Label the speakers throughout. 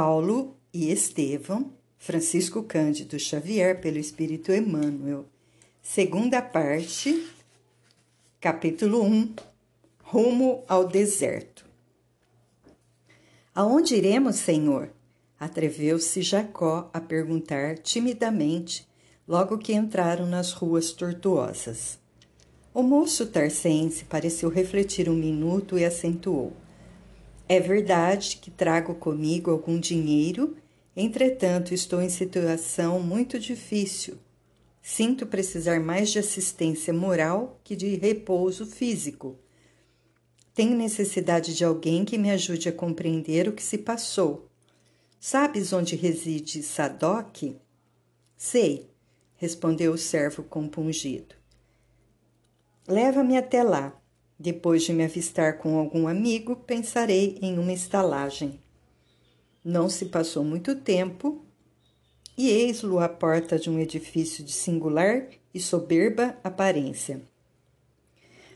Speaker 1: Paulo e Estevão, Francisco Cândido Xavier, pelo Espírito Emmanuel. Segunda parte, capítulo 1 Rumo ao deserto. Aonde iremos, Senhor? Atreveu-se Jacó a perguntar timidamente, logo que entraram nas ruas tortuosas. O moço tarcense pareceu refletir um minuto e acentuou. É verdade que trago comigo algum dinheiro, entretanto estou em situação muito difícil. Sinto precisar mais de assistência moral que de repouso físico. Tenho necessidade de alguém que me ajude a compreender o que se passou. Sabes onde reside Sadoc? Sei, respondeu o servo compungido. Leva-me até lá. Depois de me avistar com algum amigo, pensarei em uma estalagem. Não se passou muito tempo e eis-lo à porta de um edifício de singular e soberba aparência.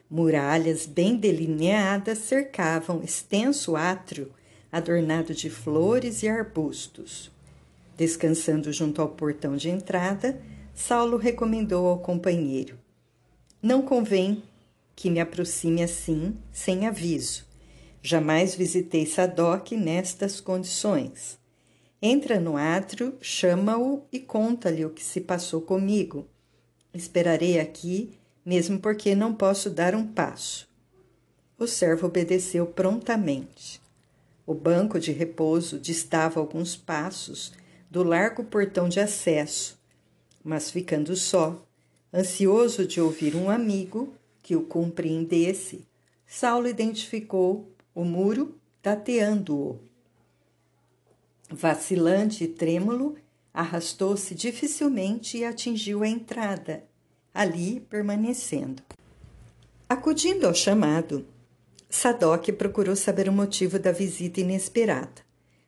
Speaker 1: Muralhas bem delineadas cercavam extenso átrio adornado de flores e arbustos. Descansando junto ao portão de entrada, Saulo recomendou ao companheiro: Não convém que me aproxime assim, sem aviso. Jamais visitei Sadoc nestas condições. Entra no átrio, chama-o e conta-lhe o que se passou comigo. Esperarei aqui, mesmo porque não posso dar um passo. O servo obedeceu prontamente. O banco de repouso distava alguns passos do largo portão de acesso, mas ficando só, ansioso de ouvir um amigo, que o compreendesse, Saulo identificou o muro, tateando-o. Vacilante e trêmulo, arrastou-se dificilmente e atingiu a entrada, ali permanecendo. Acudindo ao chamado, Sadoc procurou saber o motivo da visita inesperada.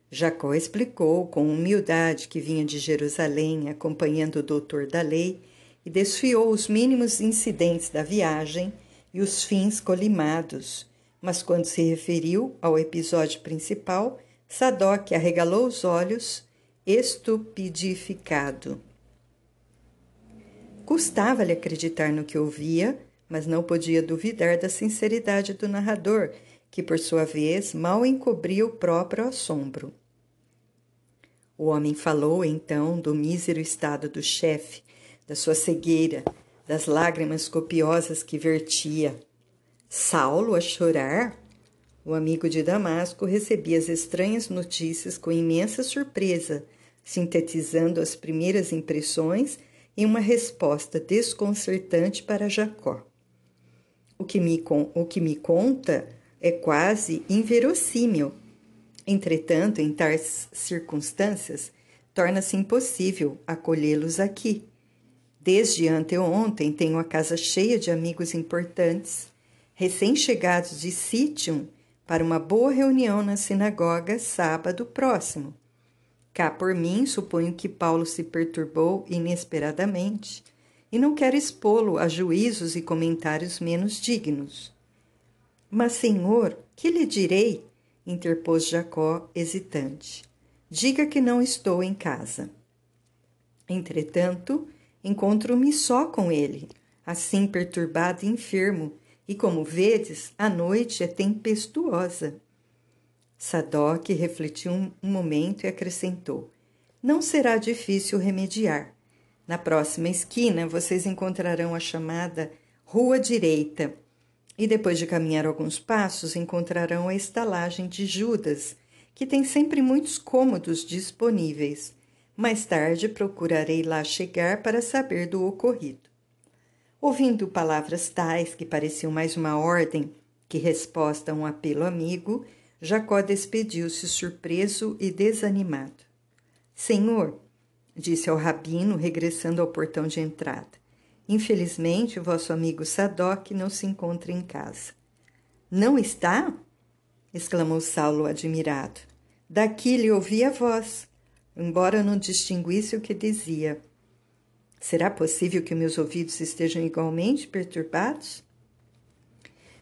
Speaker 1: Jacó explicou com humildade que vinha de Jerusalém acompanhando o doutor da lei e desfiou os mínimos incidentes da viagem e os fins colimados. Mas quando se referiu ao episódio principal, Sadoc arregalou os olhos, estupidificado. Custava-lhe acreditar no que ouvia, mas não podia duvidar da sinceridade do narrador, que, por sua vez, mal encobria o próprio assombro. O homem falou então do mísero estado do chefe, da sua cegueira, das lágrimas copiosas que vertia. Saulo a chorar? O amigo de Damasco recebia as estranhas notícias com imensa surpresa, sintetizando as primeiras impressões em uma resposta desconcertante para Jacó. O que me, o que me conta é quase inverossímil. Entretanto, em tais circunstâncias, torna-se impossível acolhê-los aqui. Desde anteontem tenho a casa cheia de amigos importantes, recém-chegados de Sítium, para uma boa reunião na sinagoga sábado próximo. Cá por mim, suponho que Paulo se perturbou inesperadamente e não quero expô-lo a juízos e comentários menos dignos. Mas, Senhor, que lhe direi? interpôs Jacó, hesitante. Diga que não estou em casa. Entretanto, encontro-me só com ele, assim perturbado e enfermo, e como vedes, a noite é tempestuosa. Sadoc refletiu um momento e acrescentou: Não será difícil remediar. Na próxima esquina, vocês encontrarão a chamada Rua Direita, e depois de caminhar alguns passos, encontrarão a estalagem de Judas, que tem sempre muitos cômodos disponíveis. Mais tarde procurarei lá chegar para saber do ocorrido. Ouvindo palavras tais que pareciam mais uma ordem que resposta a um apelo amigo, Jacó despediu-se surpreso e desanimado. Senhor, disse ao rabino, regressando ao portão de entrada, infelizmente vosso amigo Sadoc não se encontra em casa. Não está? exclamou Saulo admirado. Daqui lhe ouvi a voz embora não distinguisse o que dizia. Será possível que meus ouvidos estejam igualmente perturbados?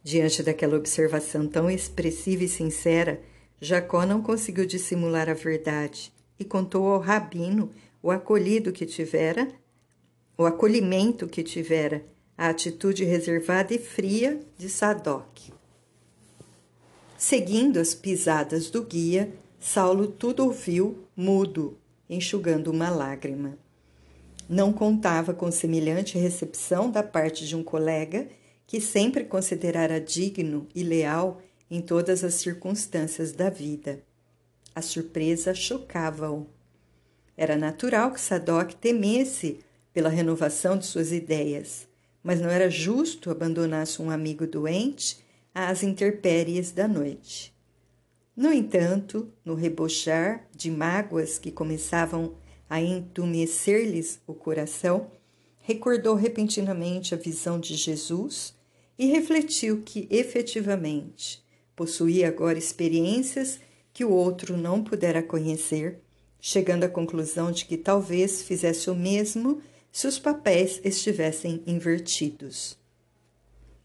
Speaker 1: Diante daquela observação tão expressiva e sincera, Jacó não conseguiu dissimular a verdade e contou ao rabino o acolhido que tivera, o acolhimento que tivera, a atitude reservada e fria de Sadoc. Seguindo as pisadas do guia, Saulo tudo ouviu, mudo, enxugando uma lágrima. Não contava com semelhante recepção da parte de um colega que sempre considerara digno e leal em todas as circunstâncias da vida. A surpresa chocava-o. Era natural que Sadoc temesse pela renovação de suas ideias, mas não era justo abandonar-se um amigo doente às intempéries da noite. No entanto, no rebochar de mágoas que começavam a entumecer-lhes o coração, recordou repentinamente a visão de Jesus e refletiu que, efetivamente, possuía agora experiências que o outro não pudera conhecer, chegando à conclusão de que talvez fizesse o mesmo se os papéis estivessem invertidos.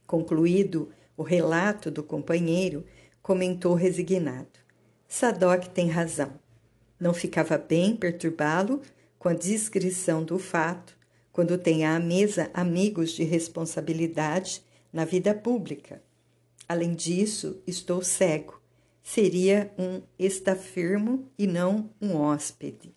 Speaker 1: Concluído o relato do companheiro, comentou resignado: Sadoc tem razão. Não ficava bem perturbá-lo com a descrição do fato quando tem à mesa amigos de responsabilidade na vida pública. Além disso, estou cego. Seria um estafirmo e não um hóspede.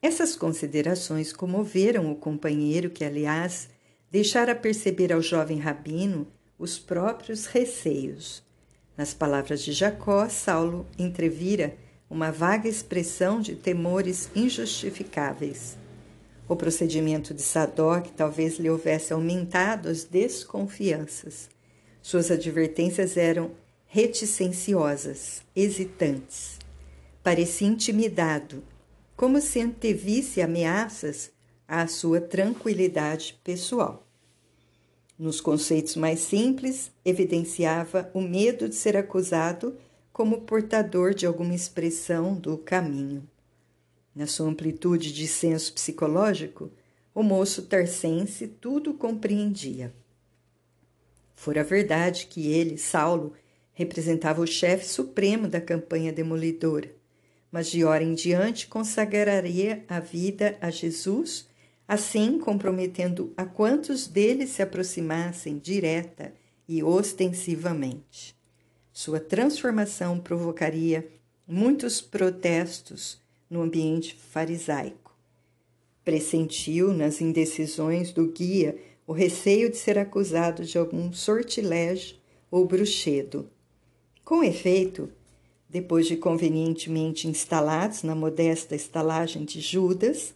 Speaker 1: Essas considerações comoveram o companheiro que, aliás, deixara perceber ao jovem rabino os próprios receios. Nas palavras de Jacó, Saulo entrevira uma vaga expressão de temores injustificáveis. O procedimento de Sadoc talvez lhe houvesse aumentado as desconfianças. Suas advertências eram reticenciosas, hesitantes. Parecia intimidado, como se antevisse ameaças à sua tranquilidade pessoal nos conceitos mais simples, evidenciava o medo de ser acusado como portador de alguma expressão do caminho. Na sua amplitude de senso psicológico, o moço tarcense tudo compreendia. Fora verdade que ele, Saulo, representava o chefe supremo da campanha demolidora, mas de hora em diante consagraria a vida a Jesus assim comprometendo a quantos deles se aproximassem direta e ostensivamente. Sua transformação provocaria muitos protestos no ambiente farisaico. Pressentiu nas indecisões do guia o receio de ser acusado de algum sortilégio ou bruxedo. Com efeito, depois de convenientemente instalados na modesta estalagem de Judas,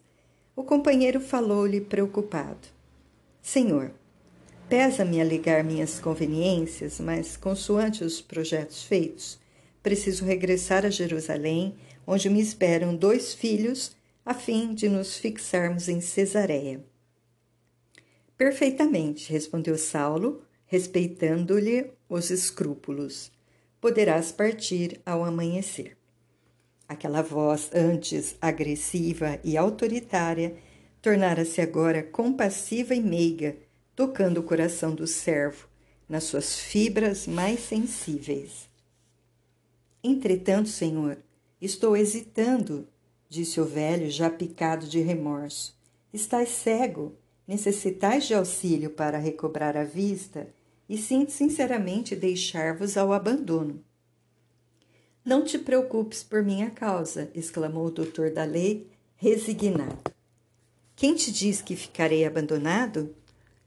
Speaker 1: o companheiro falou-lhe preocupado: Senhor, pesa-me alegar minhas conveniências, mas, consoante os projetos feitos, preciso regressar a Jerusalém, onde me esperam dois filhos, a fim de nos fixarmos em Cesareia. Perfeitamente, respondeu Saulo, respeitando-lhe os escrúpulos. Poderás partir ao amanhecer. Aquela voz antes agressiva e autoritária tornara-se agora compassiva e meiga, tocando o coração do servo nas suas fibras mais sensíveis. Entretanto, Senhor, estou hesitando, disse o velho, já picado de remorso. Estás cego, necessitais de auxílio para recobrar a vista e sinto sinceramente deixar-vos ao abandono. Não te preocupes por minha causa, exclamou o doutor da lei, resignado. Quem te diz que ficarei abandonado?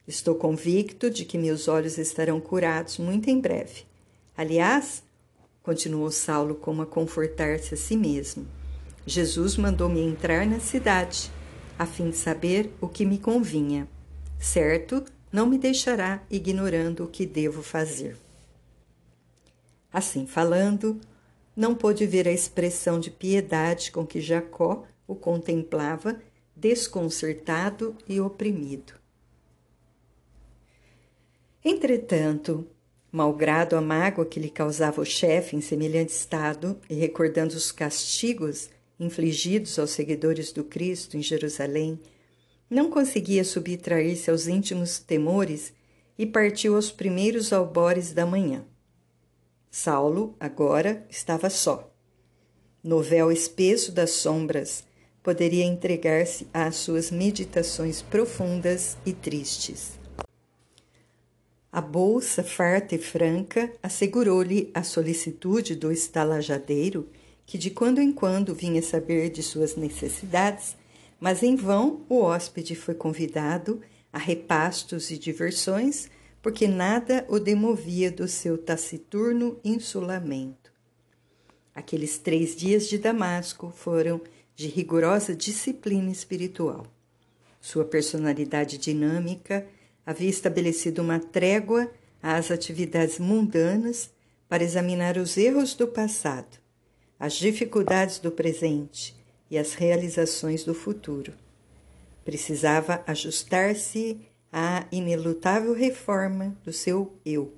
Speaker 1: Estou convicto de que meus olhos estarão curados muito em breve. Aliás, continuou Saulo como a confortar-se a si mesmo, Jesus mandou-me entrar na cidade, a fim de saber o que me convinha. Certo, não me deixará ignorando o que devo fazer. Assim falando, não pôde ver a expressão de piedade com que Jacó o contemplava, desconcertado e oprimido. Entretanto, malgrado a mágoa que lhe causava o chefe em semelhante estado e recordando os castigos infligidos aos seguidores do Cristo em Jerusalém, não conseguia subtrair-se aos íntimos temores e partiu aos primeiros albores da manhã. Saulo, agora, estava só. No véu espesso das sombras, poderia entregar-se às suas meditações profundas e tristes. A bolsa farta e franca assegurou-lhe a solicitude do estalajadeiro, que de quando em quando vinha saber de suas necessidades, mas em vão o hóspede foi convidado a repastos e diversões, porque nada o demovia do seu taciturno insulamento. Aqueles três dias de Damasco foram de rigorosa disciplina espiritual. Sua personalidade dinâmica havia estabelecido uma trégua às atividades mundanas para examinar os erros do passado, as dificuldades do presente e as realizações do futuro. Precisava ajustar-se à inelutável reforma do seu eu.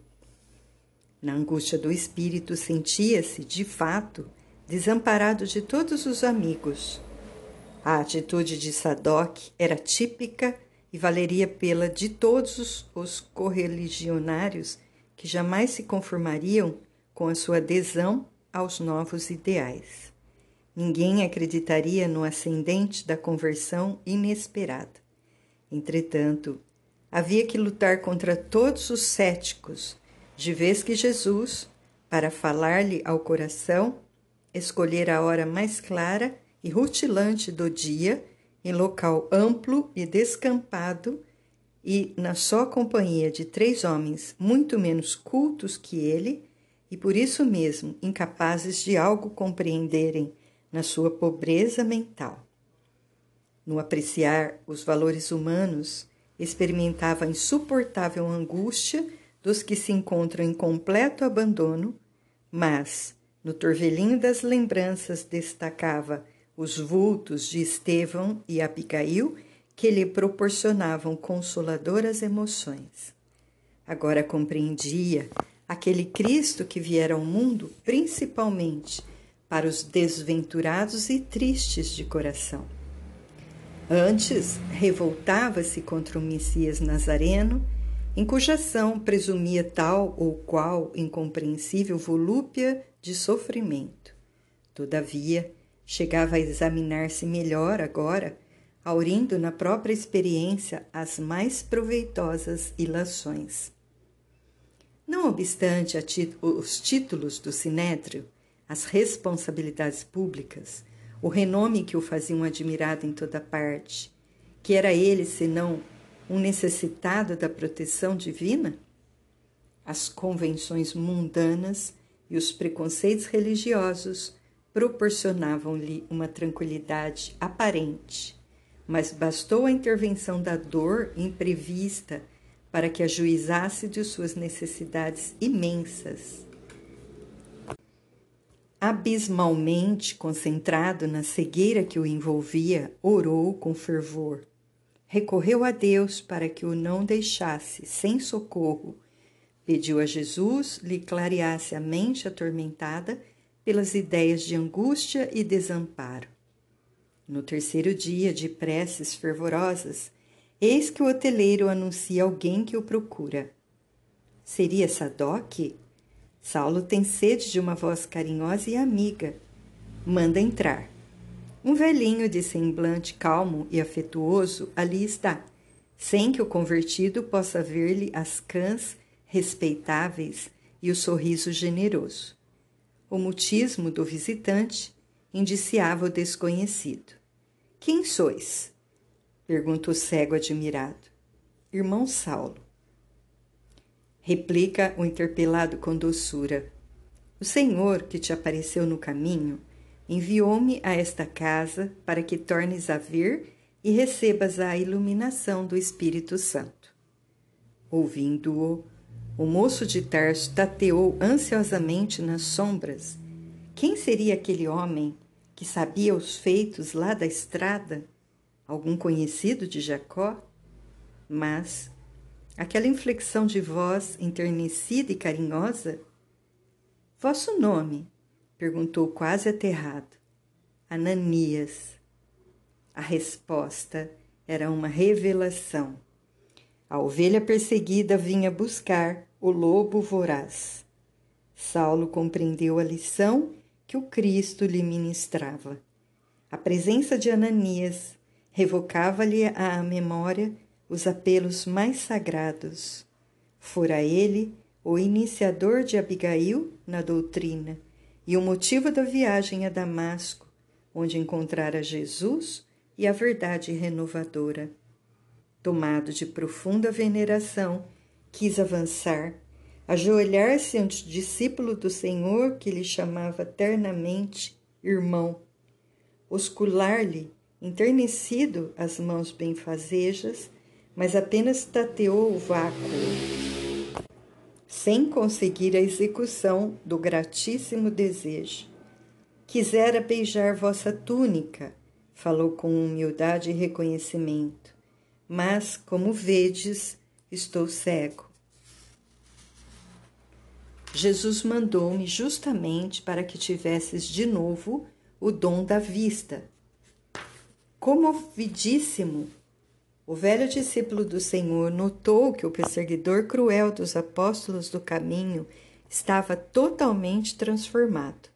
Speaker 1: Na angústia do espírito, sentia-se, de fato, desamparado de todos os amigos. A atitude de Sadoc era típica e valeria pela de todos os correligionários que jamais se conformariam com a sua adesão aos novos ideais. Ninguém acreditaria no ascendente da conversão inesperada. Entretanto, havia que lutar contra todos os céticos, de vez que Jesus, para falar-lhe ao coração, escolher a hora mais clara e rutilante do dia, em local amplo e descampado, e na só companhia de três homens muito menos cultos que ele, e por isso mesmo incapazes de algo compreenderem na sua pobreza mental. No apreciar os valores humanos, experimentava a insuportável angústia dos que se encontram em completo abandono, mas, no torvelinho das lembranças destacava os vultos de Estevão e Abigail que lhe proporcionavam consoladoras emoções. Agora compreendia aquele Cristo que viera ao mundo principalmente para os desventurados e tristes de coração. Antes, revoltava-se contra o Messias Nazareno, em cuja ação presumia tal ou qual incompreensível volúpia de sofrimento. Todavia, chegava a examinar-se melhor agora, aurindo na própria experiência as mais proveitosas ilações. Não obstante os títulos do Sinédrio, as responsabilidades públicas, o renome que o faziam admirado em toda parte, que era ele senão um necessitado da proteção divina? As convenções mundanas e os preconceitos religiosos proporcionavam-lhe uma tranquilidade aparente, mas bastou a intervenção da dor imprevista para que ajuizasse de suas necessidades imensas. Abismalmente concentrado na cegueira que o envolvia, orou com fervor. Recorreu a Deus para que o não deixasse sem socorro. Pediu a Jesus lhe clareasse a mente atormentada pelas ideias de angústia e desamparo. No terceiro dia de preces fervorosas, eis que o hoteleiro anuncia alguém que o procura. Seria Sadoc? Saulo tem sede de uma voz carinhosa e amiga. Manda entrar. Um velhinho de semblante calmo e afetuoso ali está, sem que o convertido possa ver-lhe as cãs respeitáveis e o sorriso generoso. O mutismo do visitante indiciava o desconhecido. Quem sois? pergunta o cego admirado. Irmão Saulo. Replica o interpelado com doçura. O Senhor que te apareceu no caminho enviou-me a esta casa para que tornes a vir e recebas a iluminação do Espírito Santo. Ouvindo-o, o moço de Tarso tateou ansiosamente nas sombras. Quem seria aquele homem que sabia os feitos lá da estrada? Algum conhecido de Jacó? Mas aquela inflexão de voz enternecida e carinhosa. Vosso nome? perguntou quase aterrado. Ananias. A resposta era uma revelação. A ovelha perseguida vinha buscar o lobo voraz. Saulo compreendeu a lição que o Cristo lhe ministrava. A presença de Ananias revocava-lhe à memória os apelos mais sagrados. Fora ele o iniciador de Abigail na doutrina e o motivo da viagem a Damasco, onde encontrara Jesus e a verdade renovadora. Tomado de profunda veneração, quis avançar, ajoelhar-se ante o discípulo do Senhor que lhe chamava ternamente irmão, oscular-lhe, enternecido, as mãos benfazejas, mas apenas tateou o vácuo, sem conseguir a execução do gratíssimo desejo. Quisera beijar vossa túnica, falou com humildade e reconhecimento, mas, como vedes, estou cego. Jesus mandou-me justamente para que tivesses de novo o dom da vista. Comovidíssimo, o velho discípulo do Senhor notou que o perseguidor cruel dos apóstolos do caminho estava totalmente transformado.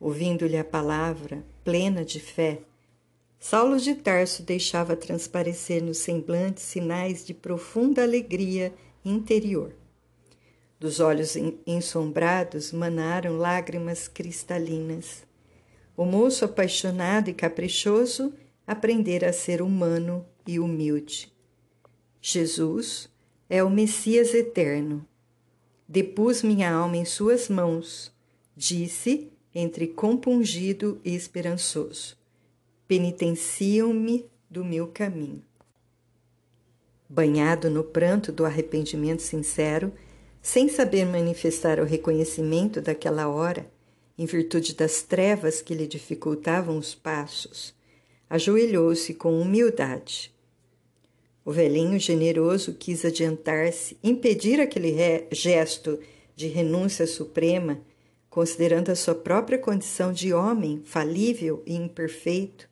Speaker 1: Ouvindo-lhe a palavra, plena de fé, Saulo de Tarso deixava transparecer no semblante sinais de profunda alegria interior. Dos olhos ensombrados manaram lágrimas cristalinas. O moço apaixonado e caprichoso aprendera a ser humano e humilde. Jesus é o Messias eterno. Depus minha alma em suas mãos, disse entre compungido e esperançoso. Penitenciam-me do meu caminho. Banhado no pranto do arrependimento sincero, sem saber manifestar o reconhecimento daquela hora, em virtude das trevas que lhe dificultavam os passos, ajoelhou-se com humildade. O velhinho generoso quis adiantar-se, impedir aquele gesto de renúncia suprema, considerando a sua própria condição de homem falível e imperfeito,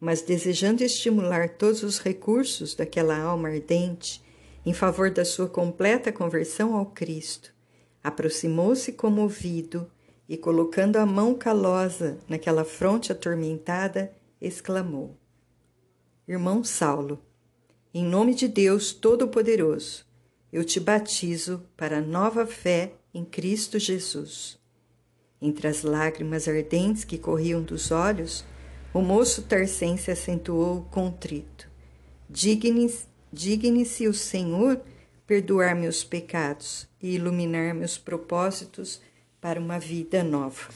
Speaker 1: mas desejando estimular todos os recursos daquela alma ardente em favor da sua completa conversão ao Cristo, aproximou-se comovido e, colocando a mão calosa naquela fronte atormentada, exclamou: Irmão Saulo, em nome de Deus Todo-Poderoso, eu te batizo para nova fé em Cristo Jesus. Entre as lágrimas ardentes que corriam dos olhos, o moço tarcense acentuou contrito: Digne-se Digne o Senhor perdoar meus pecados e iluminar meus propósitos para uma vida nova.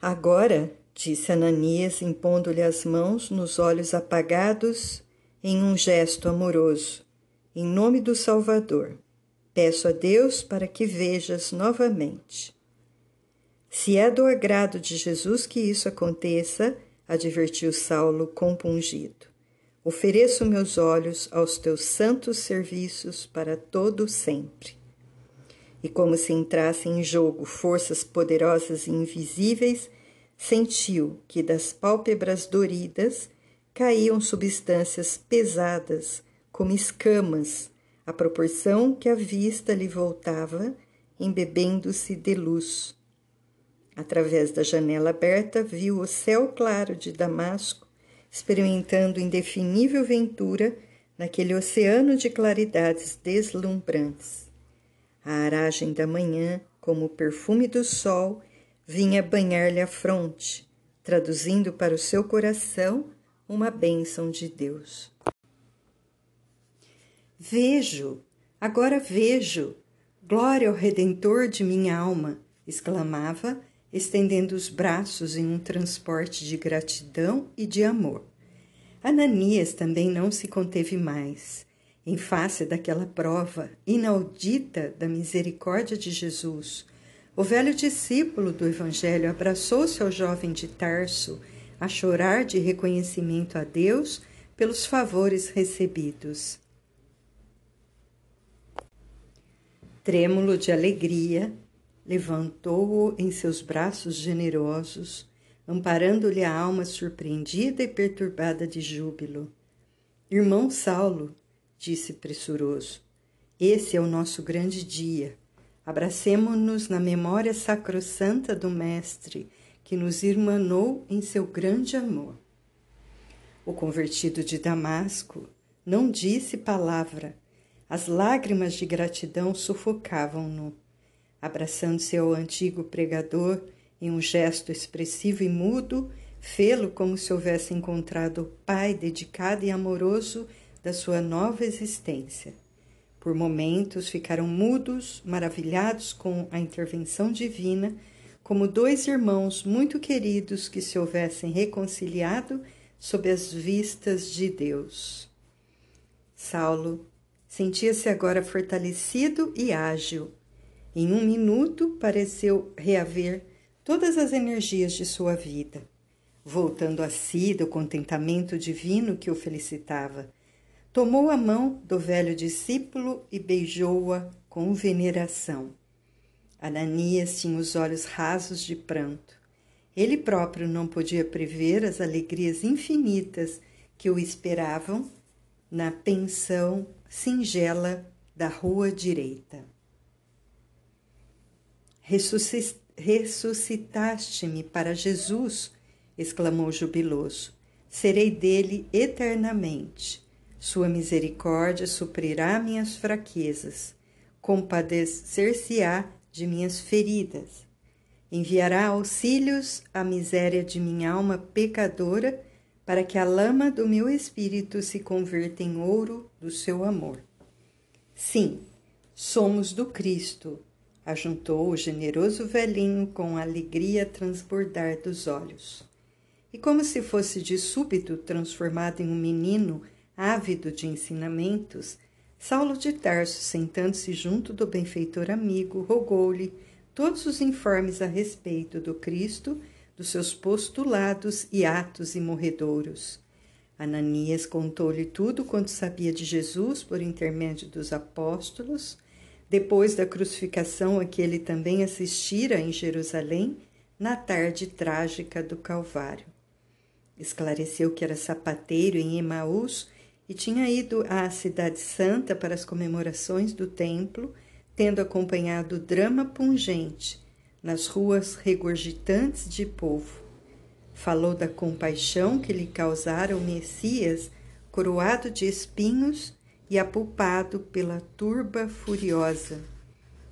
Speaker 1: Agora, disse Ananias, impondo-lhe as mãos nos olhos apagados em um gesto amoroso, em nome do Salvador, peço a Deus para que vejas novamente. Se é do agrado de Jesus que isso aconteça, advertiu Saulo compungido. Ofereço meus olhos aos teus santos serviços para todo sempre. E como se entrassem em jogo forças poderosas e invisíveis, sentiu que das pálpebras doridas caíam substâncias pesadas, como escamas, à proporção que a vista lhe voltava, embebendo-se de luz. Através da janela aberta, viu o céu claro de Damasco experimentando indefinível ventura naquele oceano de claridades deslumbrantes. A aragem da manhã, como o perfume do sol, vinha banhar-lhe a fronte, traduzindo para o seu coração uma bênção de Deus. Vejo, agora vejo, glória ao Redentor de minha alma! exclamava estendendo os braços em um transporte de gratidão e de amor. Ananias também não se conteve mais. Em face daquela prova inaudita da misericórdia de Jesus, o velho discípulo do Evangelho abraçou-se ao jovem de Tarso a chorar de reconhecimento a Deus pelos favores recebidos. Trêmulo de alegria, levantou-o em seus braços generosos, amparando-lhe a alma surpreendida e perturbada de júbilo. Irmão Saulo, disse pressuroso, esse é o nosso grande dia. Abracemo-nos na memória sacrossanta do Mestre, que nos irmanou em seu grande amor. O convertido de Damasco não disse palavra, as lágrimas de gratidão sufocavam-no. Abraçando-se ao antigo pregador, em um gesto expressivo e mudo, fê-lo como se houvesse encontrado o pai dedicado e amoroso da sua nova existência. Por momentos ficaram mudos, maravilhados com a intervenção divina, como dois irmãos muito queridos que se houvessem reconciliado sob as vistas de Deus. Saulo sentia-se agora fortalecido e ágil. Em um minuto pareceu reaver todas as energias de sua vida, voltando a si do contentamento divino que o felicitava Tomou a mão do velho discípulo e beijou-a com veneração. Ananias tinha os olhos rasos de pranto. Ele próprio não podia prever as alegrias infinitas que o esperavam na pensão singela da rua direita. Ressuscitaste-me para Jesus, exclamou jubiloso. Serei dele eternamente. Sua misericórdia suprirá minhas fraquezas, compadecer-se-á de minhas feridas. Enviará auxílios à miséria de minha alma pecadora, para que a lama do meu espírito se converta em ouro do seu amor. Sim, somos do Cristo, ajuntou o generoso velhinho com alegria transbordar dos olhos. E como se fosse de súbito transformado em um menino Ávido de ensinamentos, Saulo de Tarso, sentando-se junto do benfeitor amigo, rogou-lhe todos os informes a respeito do Cristo, dos seus postulados e atos imorredouros. Ananias contou-lhe tudo quanto sabia de Jesus por intermédio dos apóstolos, depois da crucificação a que ele também assistira em Jerusalém, na tarde trágica do Calvário. Esclareceu que era sapateiro em Emaús e tinha ido à Cidade Santa para as comemorações do templo, tendo acompanhado o drama pungente nas ruas regurgitantes de povo. Falou da compaixão que lhe causara o Messias, coroado de espinhos e apulpado pela turba furiosa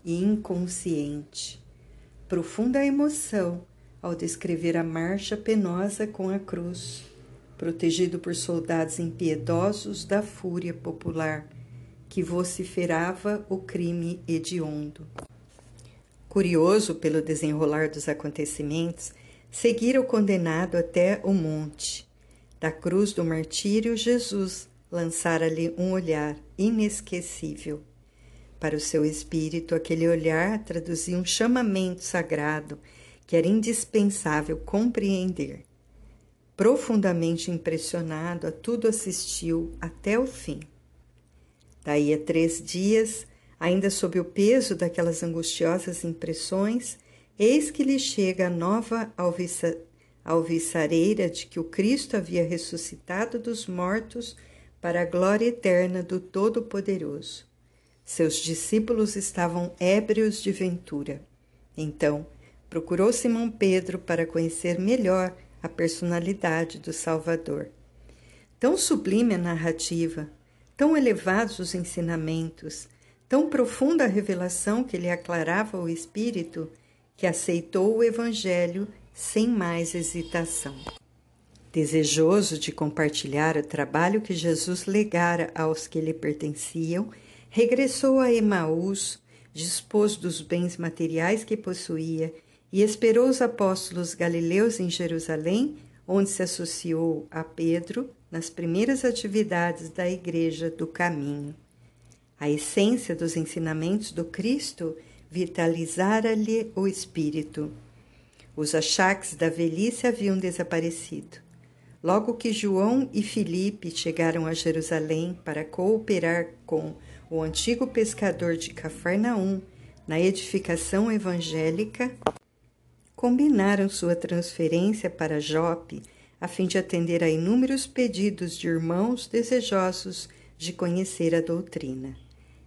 Speaker 1: e inconsciente. Profunda emoção ao descrever a marcha penosa com a cruz protegido por soldados impiedosos da fúria popular, que vociferava o crime hediondo. Curioso pelo desenrolar dos acontecimentos, seguira o condenado até o monte. Da cruz do martírio, Jesus lançara-lhe um olhar inesquecível. Para o seu espírito, aquele olhar traduzia um chamamento sagrado que era indispensável compreender. Profundamente impressionado, a tudo assistiu até o fim. Daí a três dias, ainda sob o peso daquelas angustiosas impressões, eis que lhe chega a nova alviça, alviçareira de que o Cristo havia ressuscitado dos mortos para a glória eterna do Todo-Poderoso. Seus discípulos estavam ébrios de ventura. Então, procurou Simão Pedro para conhecer melhor a personalidade do Salvador. Tão sublime a narrativa, tão elevados os ensinamentos, tão profunda a revelação que lhe aclarava o espírito, que aceitou o Evangelho sem mais hesitação. Desejoso de compartilhar o trabalho que Jesus legara aos que lhe pertenciam, regressou a Emaús, dispôs dos bens materiais que possuía e esperou os apóstolos galileus em Jerusalém, onde se associou a Pedro nas primeiras atividades da Igreja do Caminho. A essência dos ensinamentos do Cristo vitalizara-lhe o espírito. Os achaques da velhice haviam desaparecido. Logo que João e Filipe chegaram a Jerusalém para cooperar com o antigo pescador de Cafarnaum na edificação evangélica, combinaram sua transferência para Jope a fim de atender a inúmeros pedidos de irmãos desejosos de conhecer a doutrina.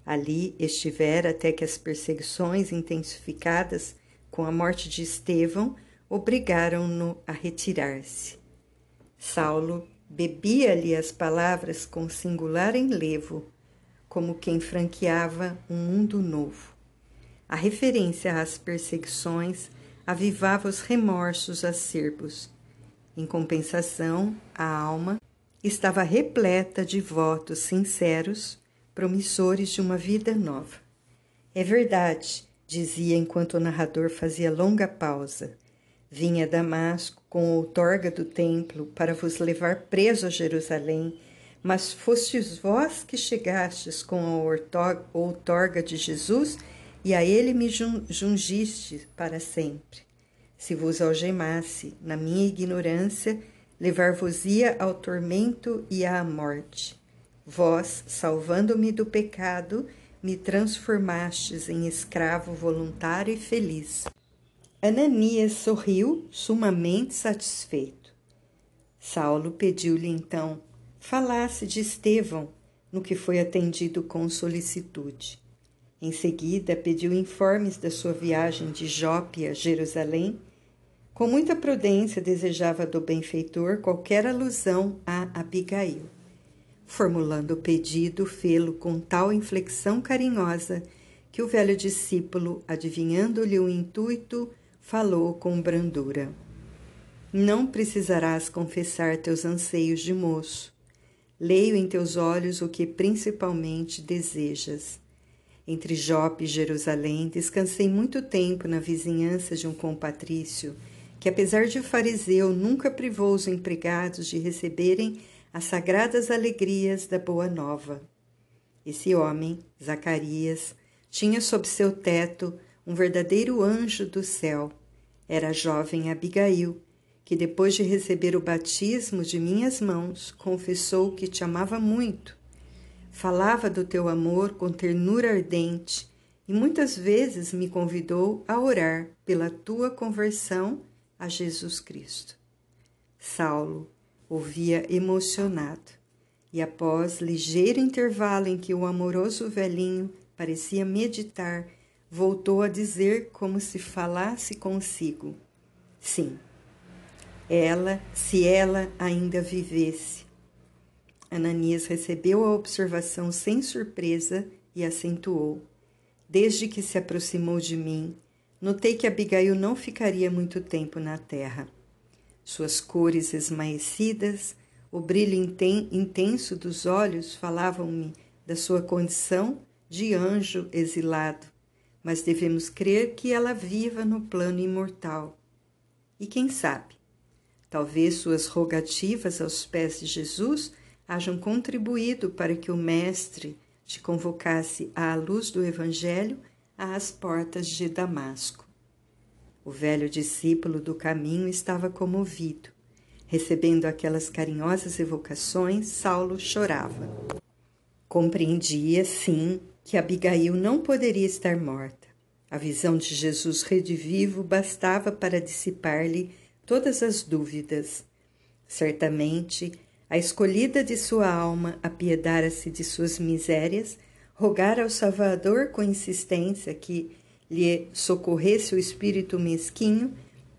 Speaker 1: Ali estivera até que as perseguições intensificadas com a morte de Estevão obrigaram-no a retirar-se. Saulo bebia-lhe as palavras com singular enlevo, como quem franqueava um mundo novo. A referência às perseguições avivava os remorsos acerbos. Em compensação, a alma estava repleta de votos sinceros, promissores de uma vida nova. É verdade, dizia enquanto o narrador fazia longa pausa. Vinha Damasco com a outorga do templo para vos levar preso a Jerusalém, mas fostes vós que chegastes com a outorga de Jesus e a ele me jungiste para sempre. Se vos algemasse, na minha ignorância, levar-vos-ia ao tormento e à morte. Vós, salvando-me do pecado, me transformastes em escravo voluntário e feliz. Ananias sorriu, sumamente satisfeito. Saulo pediu-lhe então falasse de Estevão, no que foi atendido com solicitude. Em seguida, pediu informes da sua viagem de Jope a Jerusalém. Com muita prudência, desejava do benfeitor qualquer alusão a Abigail. Formulando o pedido, fê-lo com tal inflexão carinhosa que o velho discípulo, adivinhando-lhe o intuito, falou com brandura. Não precisarás confessar teus anseios de moço. Leio em teus olhos o que principalmente desejas. Entre Jope e Jerusalém, descansei muito tempo na vizinhança de um compatrício, que, apesar de fariseu, nunca privou os empregados de receberem as sagradas alegrias da Boa Nova. Esse homem, Zacarias, tinha sob seu teto um verdadeiro anjo do céu. Era a jovem Abigail, que depois de receber o batismo de minhas mãos, confessou que te amava muito. Falava do teu amor com ternura ardente e muitas vezes me convidou a orar pela tua conversão a Jesus Cristo. Saulo ouvia emocionado e, após ligeiro intervalo em que o amoroso velhinho parecia meditar, voltou a dizer como se falasse consigo: Sim, ela, se ela ainda vivesse. Ananias recebeu a observação sem surpresa e acentuou: Desde que se aproximou de mim, notei que Abigail não ficaria muito tempo na terra. Suas cores esmaecidas, o brilho intenso dos olhos falavam-me da sua condição de anjo exilado mas devemos crer que ela viva no plano imortal. E quem sabe, talvez suas rogativas aos pés de Jesus hajam contribuído para que o Mestre te convocasse à luz do Evangelho às portas de Damasco. O velho discípulo do caminho estava comovido. Recebendo aquelas carinhosas evocações, Saulo chorava. Compreendia, sim, que Abigail não poderia estar morta. A visão de Jesus redivivo bastava para dissipar-lhe todas as dúvidas. Certamente, a escolhida de sua alma apiedara-se de suas misérias, rogara ao Salvador com insistência que lhe socorresse o espírito mesquinho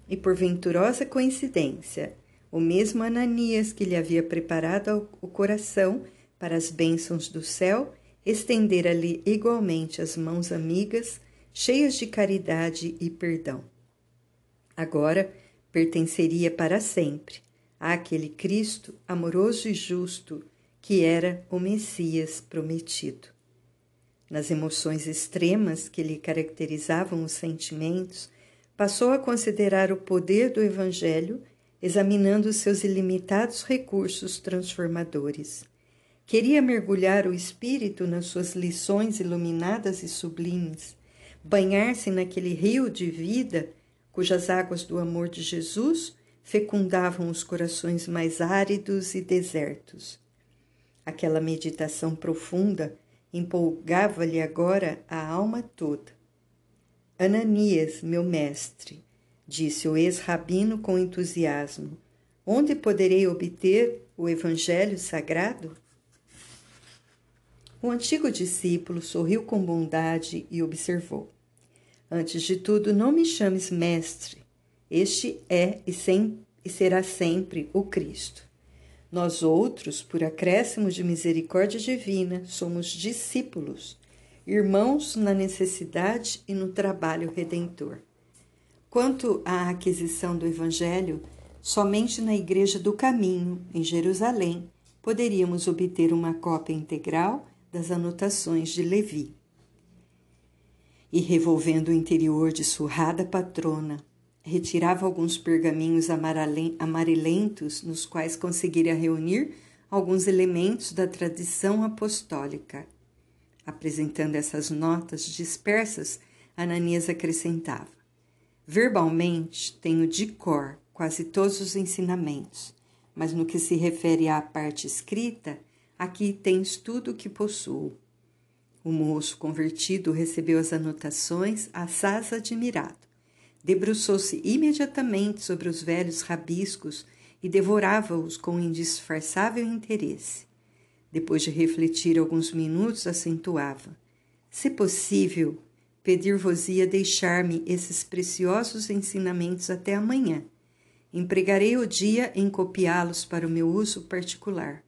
Speaker 1: e, por venturosa coincidência, o mesmo Ananias que lhe havia preparado o coração para as bênçãos do céu estendera-lhe igualmente as mãos amigas, cheias de caridade e perdão. Agora pertenceria para sempre àquele Cristo amoroso e justo que era o Messias prometido. Nas emoções extremas que lhe caracterizavam os sentimentos, passou a considerar o poder do Evangelho, examinando seus ilimitados recursos transformadores. Queria mergulhar o espírito nas suas lições iluminadas e sublimes, banhar-se naquele rio de vida cujas águas do amor de Jesus fecundavam os corações mais áridos e desertos. Aquela meditação profunda empolgava-lhe agora a alma toda. Ananias, meu mestre, disse o ex-rabino com entusiasmo, onde poderei obter o Evangelho sagrado? O antigo discípulo sorriu com bondade e observou: Antes de tudo, não me chames mestre. Este é e, sem, e será sempre o Cristo. Nós outros, por acréscimo de misericórdia divina, somos discípulos, irmãos na necessidade e no trabalho redentor. Quanto à aquisição do Evangelho, somente na Igreja do Caminho, em Jerusalém, poderíamos obter uma cópia integral das anotações de Levi. E revolvendo o interior de surrada patrona, retirava alguns pergaminhos amarelentos nos quais conseguira reunir alguns elementos da tradição apostólica. Apresentando essas notas dispersas, Ananias acrescentava: Verbalmente, tenho de cor quase todos os ensinamentos, mas no que se refere à parte escrita, aqui tens tudo o que possuo. O moço convertido recebeu as anotações assaz admirado. Debruçou-se imediatamente sobre os velhos rabiscos e devorava-os com indisfarçável interesse. Depois de refletir alguns minutos, acentuava: Se possível, pedir-vos-ia deixar-me esses preciosos ensinamentos até amanhã. Empregarei o dia em copiá-los para o meu uso particular.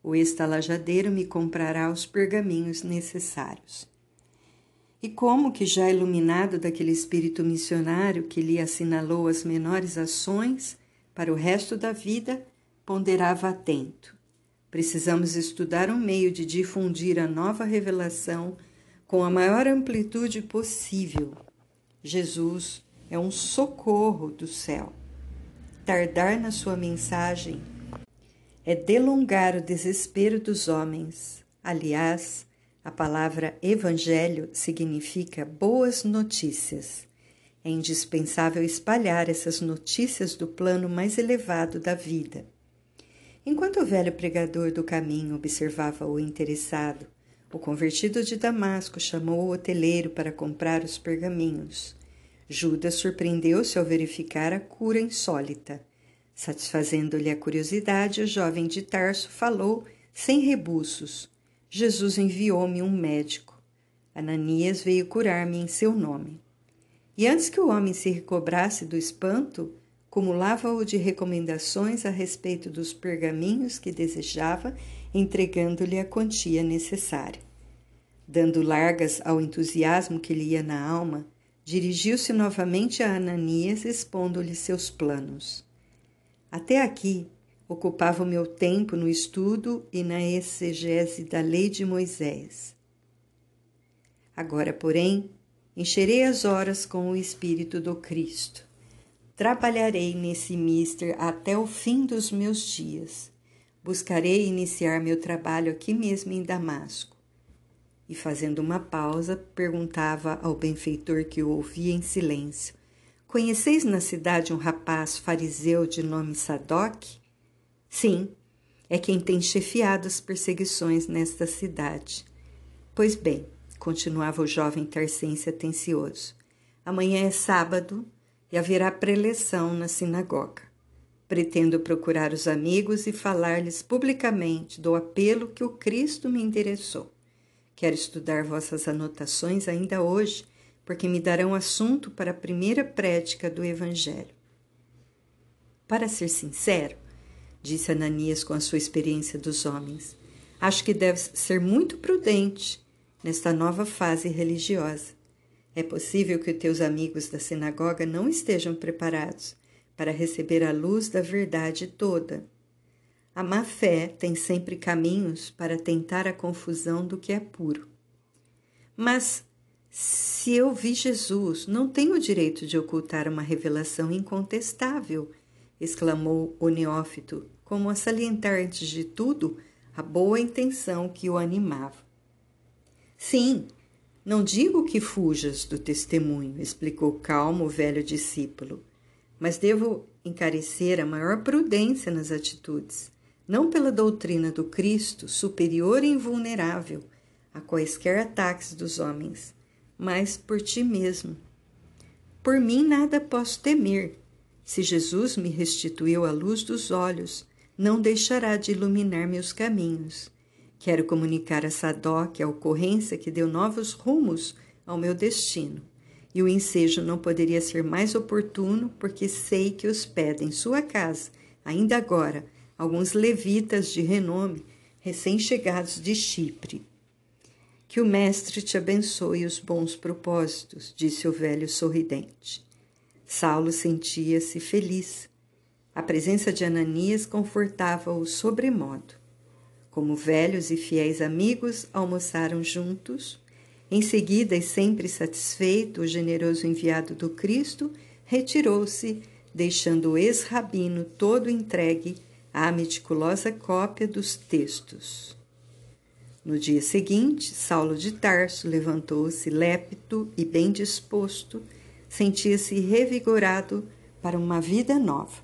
Speaker 1: O estalajadeiro me comprará os pergaminhos necessários. E como que já iluminado daquele espírito missionário que lhe assinalou as menores ações para o resto da vida, ponderava atento. Precisamos estudar um meio de difundir a nova revelação com a maior amplitude possível. Jesus é um socorro do céu. Tardar na sua mensagem é delongar o desespero dos homens. Aliás, a palavra evangelho significa boas notícias. É indispensável espalhar essas notícias do plano mais elevado da vida. Enquanto o velho pregador do caminho observava o interessado, o convertido de Damasco chamou o hoteleiro para comprar os pergaminhos. Judas surpreendeu-se ao verificar a cura insólita. Satisfazendo-lhe a curiosidade, o jovem de Tarso falou, sem rebuços: Jesus enviou-me um médico. Ananias veio curar-me em seu nome. E antes que o homem se recobrasse do espanto, cumulava-o de recomendações a respeito dos pergaminhos que desejava entregando-lhe a quantia necessária. Dando largas ao entusiasmo que lhe ia na alma, dirigiu-se novamente a Ananias, expondo-lhe seus planos. Até aqui, ocupava o meu tempo no estudo e na exegese da lei de Moisés. Agora, porém, encherei as horas com o Espírito do Cristo. Trabalharei nesse mister até o fim dos meus dias Buscarei iniciar meu trabalho aqui mesmo em Damasco. E fazendo uma pausa, perguntava ao benfeitor que o ouvia em silêncio: Conheceis na cidade um rapaz fariseu de nome Sadoc? Sim, é quem tem chefiado as perseguições nesta cidade. Pois bem, continuava o jovem tarcense atencioso, amanhã é sábado e haverá preleção na sinagoga. Pretendo procurar os amigos e falar-lhes publicamente do apelo que o Cristo me endereçou. Quero estudar vossas anotações ainda hoje, porque me darão assunto para a primeira prédica do Evangelho. Para ser sincero, disse Ananias com a sua experiência dos homens, acho que deves ser muito prudente nesta nova fase religiosa. É possível que teus amigos da sinagoga não estejam preparados para receber a luz da verdade toda. A má fé tem sempre caminhos para tentar a confusão do que é puro. Mas se eu vi Jesus, não tenho o direito de ocultar uma revelação incontestável, exclamou o neófito, como a salientar antes de tudo a boa intenção que o animava. Sim, não digo que fujas do testemunho, explicou calmo o velho discípulo mas devo encarecer a maior prudência nas atitudes, não pela doutrina do Cristo superior e invulnerável a quaisquer ataques dos homens, mas por ti mesmo. Por mim nada posso temer. Se Jesus me restituiu a luz dos olhos, não deixará de iluminar meus caminhos. Quero comunicar a Sadoc a ocorrência que deu novos rumos ao meu destino. E o ensejo não poderia ser mais oportuno, porque sei que hospeda em sua casa, ainda agora, alguns levitas de renome, recém-chegados de Chipre. Que o Mestre te abençoe os bons propósitos, disse o velho sorridente. Saulo sentia-se feliz. A presença de Ananias confortava-o sobremodo. Como velhos e fiéis amigos, almoçaram juntos. Em seguida, e sempre satisfeito, o generoso enviado do Cristo retirou-se, deixando o ex-rabino todo entregue à meticulosa cópia dos textos. No dia seguinte, Saulo de Tarso levantou-se lépido e bem disposto, sentia-se revigorado para uma vida nova.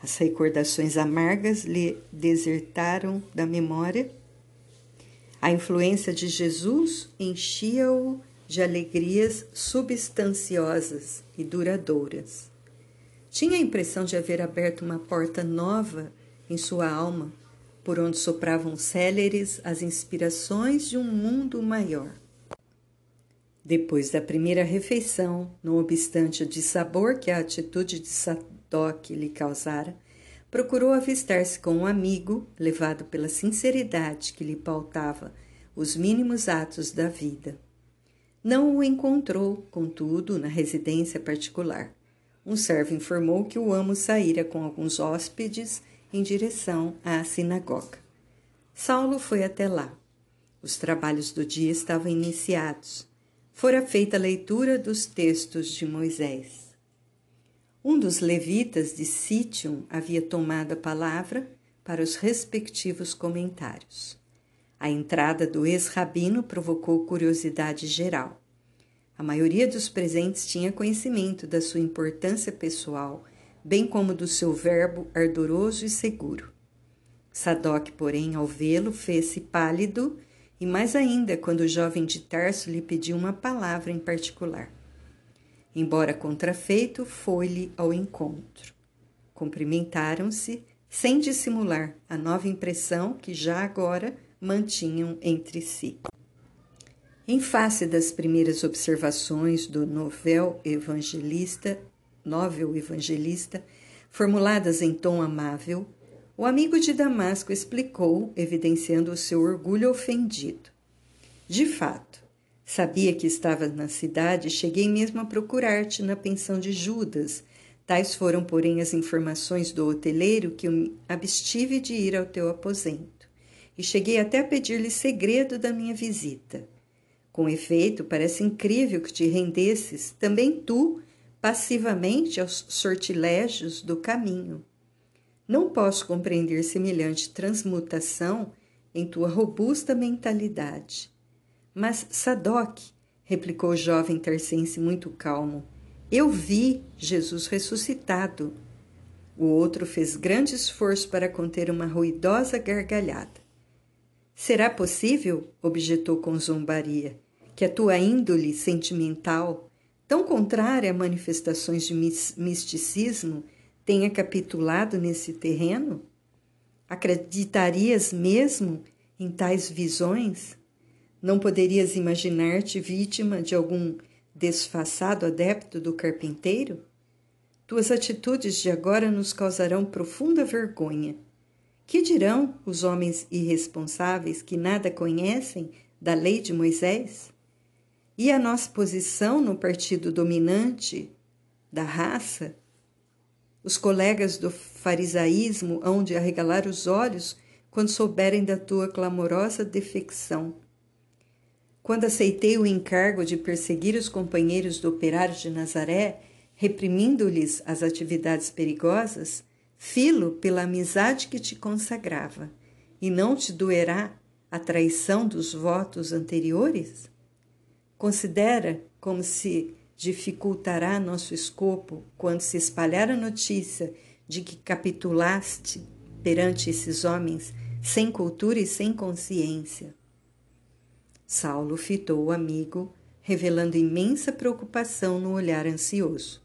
Speaker 1: As recordações amargas lhe desertaram da memória. A influência de Jesus enchia-o de alegrias substanciosas e duradouras. Tinha a impressão de haver aberto uma porta nova em sua alma, por onde sopravam céleres as inspirações de um mundo maior. Depois da primeira refeição, não obstante o dissabor que a atitude de Sadoc lhe causara, procurou avistar-se com um amigo, levado pela sinceridade que lhe pautava os mínimos atos da vida. Não o encontrou, contudo, na residência particular. Um servo informou que o amo saíra com alguns hóspedes em direção à sinagoga. Saulo foi até lá. Os trabalhos do dia estavam iniciados. Fora feita a leitura dos textos de Moisés. Um dos levitas de Sítium havia tomado a palavra para os respectivos comentários. A entrada do ex-rabino provocou curiosidade geral. A maioria dos presentes tinha conhecimento da sua importância pessoal, bem como do seu verbo ardoroso e seguro. Sadoc, porém, ao vê-lo, fez-se pálido, e mais ainda quando o jovem de Tarso lhe pediu uma palavra em particular. Embora contrafeito, foi-lhe ao encontro. Cumprimentaram-se, sem dissimular a nova impressão que já agora mantinham entre si. Em face das primeiras observações do novel evangelista, novel evangelista, formuladas em tom amável, o amigo de Damasco explicou, evidenciando o seu orgulho ofendido. De fato, Sabia que estavas na cidade e cheguei mesmo a procurar-te na pensão de Judas. Tais foram, porém, as informações do hoteleiro que eu abstive de ir ao teu aposento. E cheguei até a pedir-lhe segredo da minha visita. Com efeito, parece incrível que te rendesses, também tu, passivamente aos sortilégios do caminho. Não posso compreender semelhante transmutação em tua robusta mentalidade. Mas Sadoc, replicou o jovem tarcense muito calmo, eu vi Jesus ressuscitado. O outro fez grande esforço para conter uma ruidosa gargalhada. Será possível, objetou com zombaria, que a tua índole sentimental, tão contrária a manifestações de misticismo, tenha capitulado nesse terreno? Acreditarias mesmo em tais visões? Não poderias imaginar-te vítima de algum desfaçado adepto do carpinteiro? Tuas atitudes de agora nos causarão profunda vergonha. Que dirão os homens irresponsáveis que nada conhecem da lei de Moisés? E a nossa posição no partido dominante da raça? Os colegas do farisaísmo hão de arregalar os olhos quando souberem da tua clamorosa defecção. Quando aceitei o encargo de perseguir os companheiros do operário de Nazaré, reprimindo-lhes as atividades perigosas, filo pela amizade que te consagrava, e não te doerá a traição dos votos anteriores? Considera como se dificultará nosso escopo quando se espalhar a notícia de que capitulaste perante esses homens sem cultura e sem consciência. Saulo fitou o amigo, revelando imensa preocupação no olhar ansioso.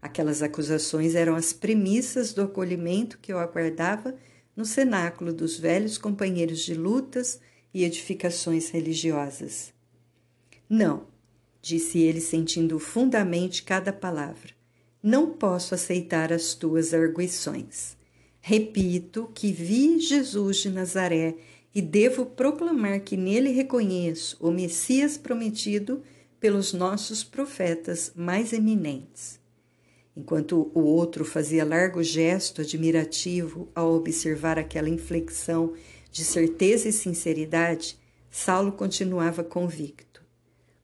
Speaker 1: Aquelas acusações eram as premissas do acolhimento que eu aguardava no cenáculo dos velhos companheiros de lutas e edificações religiosas. Não, disse ele, sentindo fundamente cada palavra. Não posso aceitar as tuas arguições. Repito que vi Jesus de Nazaré e devo proclamar que nele reconheço o Messias prometido pelos nossos profetas mais eminentes. Enquanto o outro fazia largo gesto admirativo ao observar aquela inflexão de certeza e sinceridade, Saulo continuava convicto.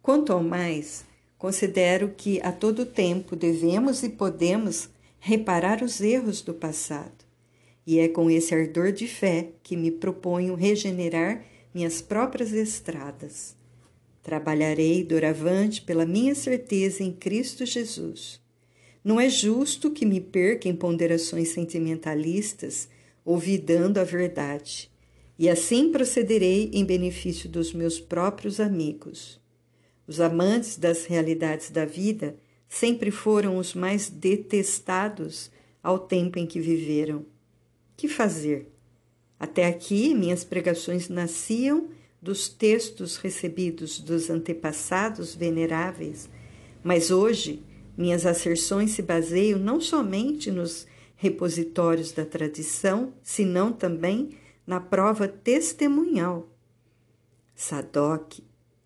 Speaker 1: Quanto ao mais, considero que a todo tempo devemos e podemos reparar os erros do passado. E é com esse ardor de fé que me proponho regenerar minhas próprias estradas. Trabalharei doravante pela minha certeza em Cristo Jesus. Não é justo que me perca em ponderações sentimentalistas, ouvidando a verdade e assim procederei em benefício dos meus próprios amigos. Os amantes das realidades da vida sempre foram os mais detestados ao tempo em que viveram. Que fazer? Até aqui, minhas pregações nasciam dos textos recebidos dos antepassados veneráveis, mas hoje minhas asserções se baseiam não somente nos repositórios da tradição, senão também na prova testemunhal. Sadoc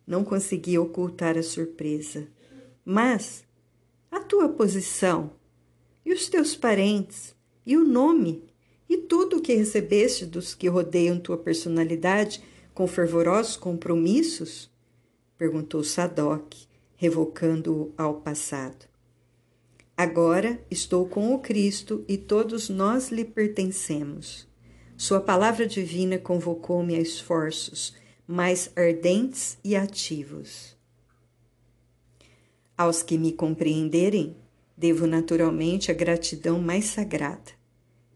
Speaker 1: não conseguia ocultar a surpresa. Mas a tua posição, e os teus parentes, e o nome, e tudo o que recebeste dos que rodeiam tua personalidade com fervorosos compromissos? perguntou Sadoc, revocando-o ao passado. Agora estou com o Cristo e todos nós lhe pertencemos. Sua palavra divina convocou-me a esforços mais ardentes e ativos. Aos que me compreenderem, devo naturalmente a gratidão mais sagrada.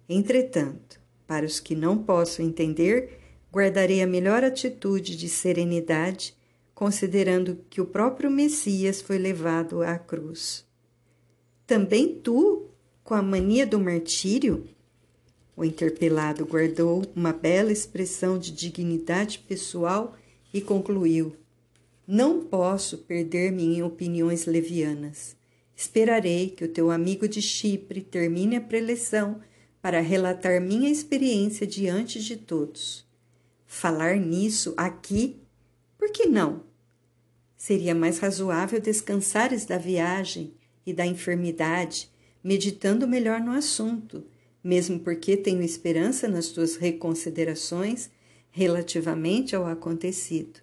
Speaker 1: Entretanto, para os que não posso entender, guardarei a melhor atitude de serenidade, considerando que o próprio Messias foi levado à cruz. Também tu, com a mania do martírio, o interpelado guardou uma bela expressão de dignidade pessoal e concluiu: Não posso perder-me em opiniões levianas. Esperarei que o teu amigo de Chipre termine a preleção para relatar minha experiência diante de todos. Falar nisso aqui? Por que não? Seria mais razoável descansares da viagem e da enfermidade, meditando melhor no assunto mesmo porque tenho esperança nas tuas reconsiderações relativamente ao acontecido.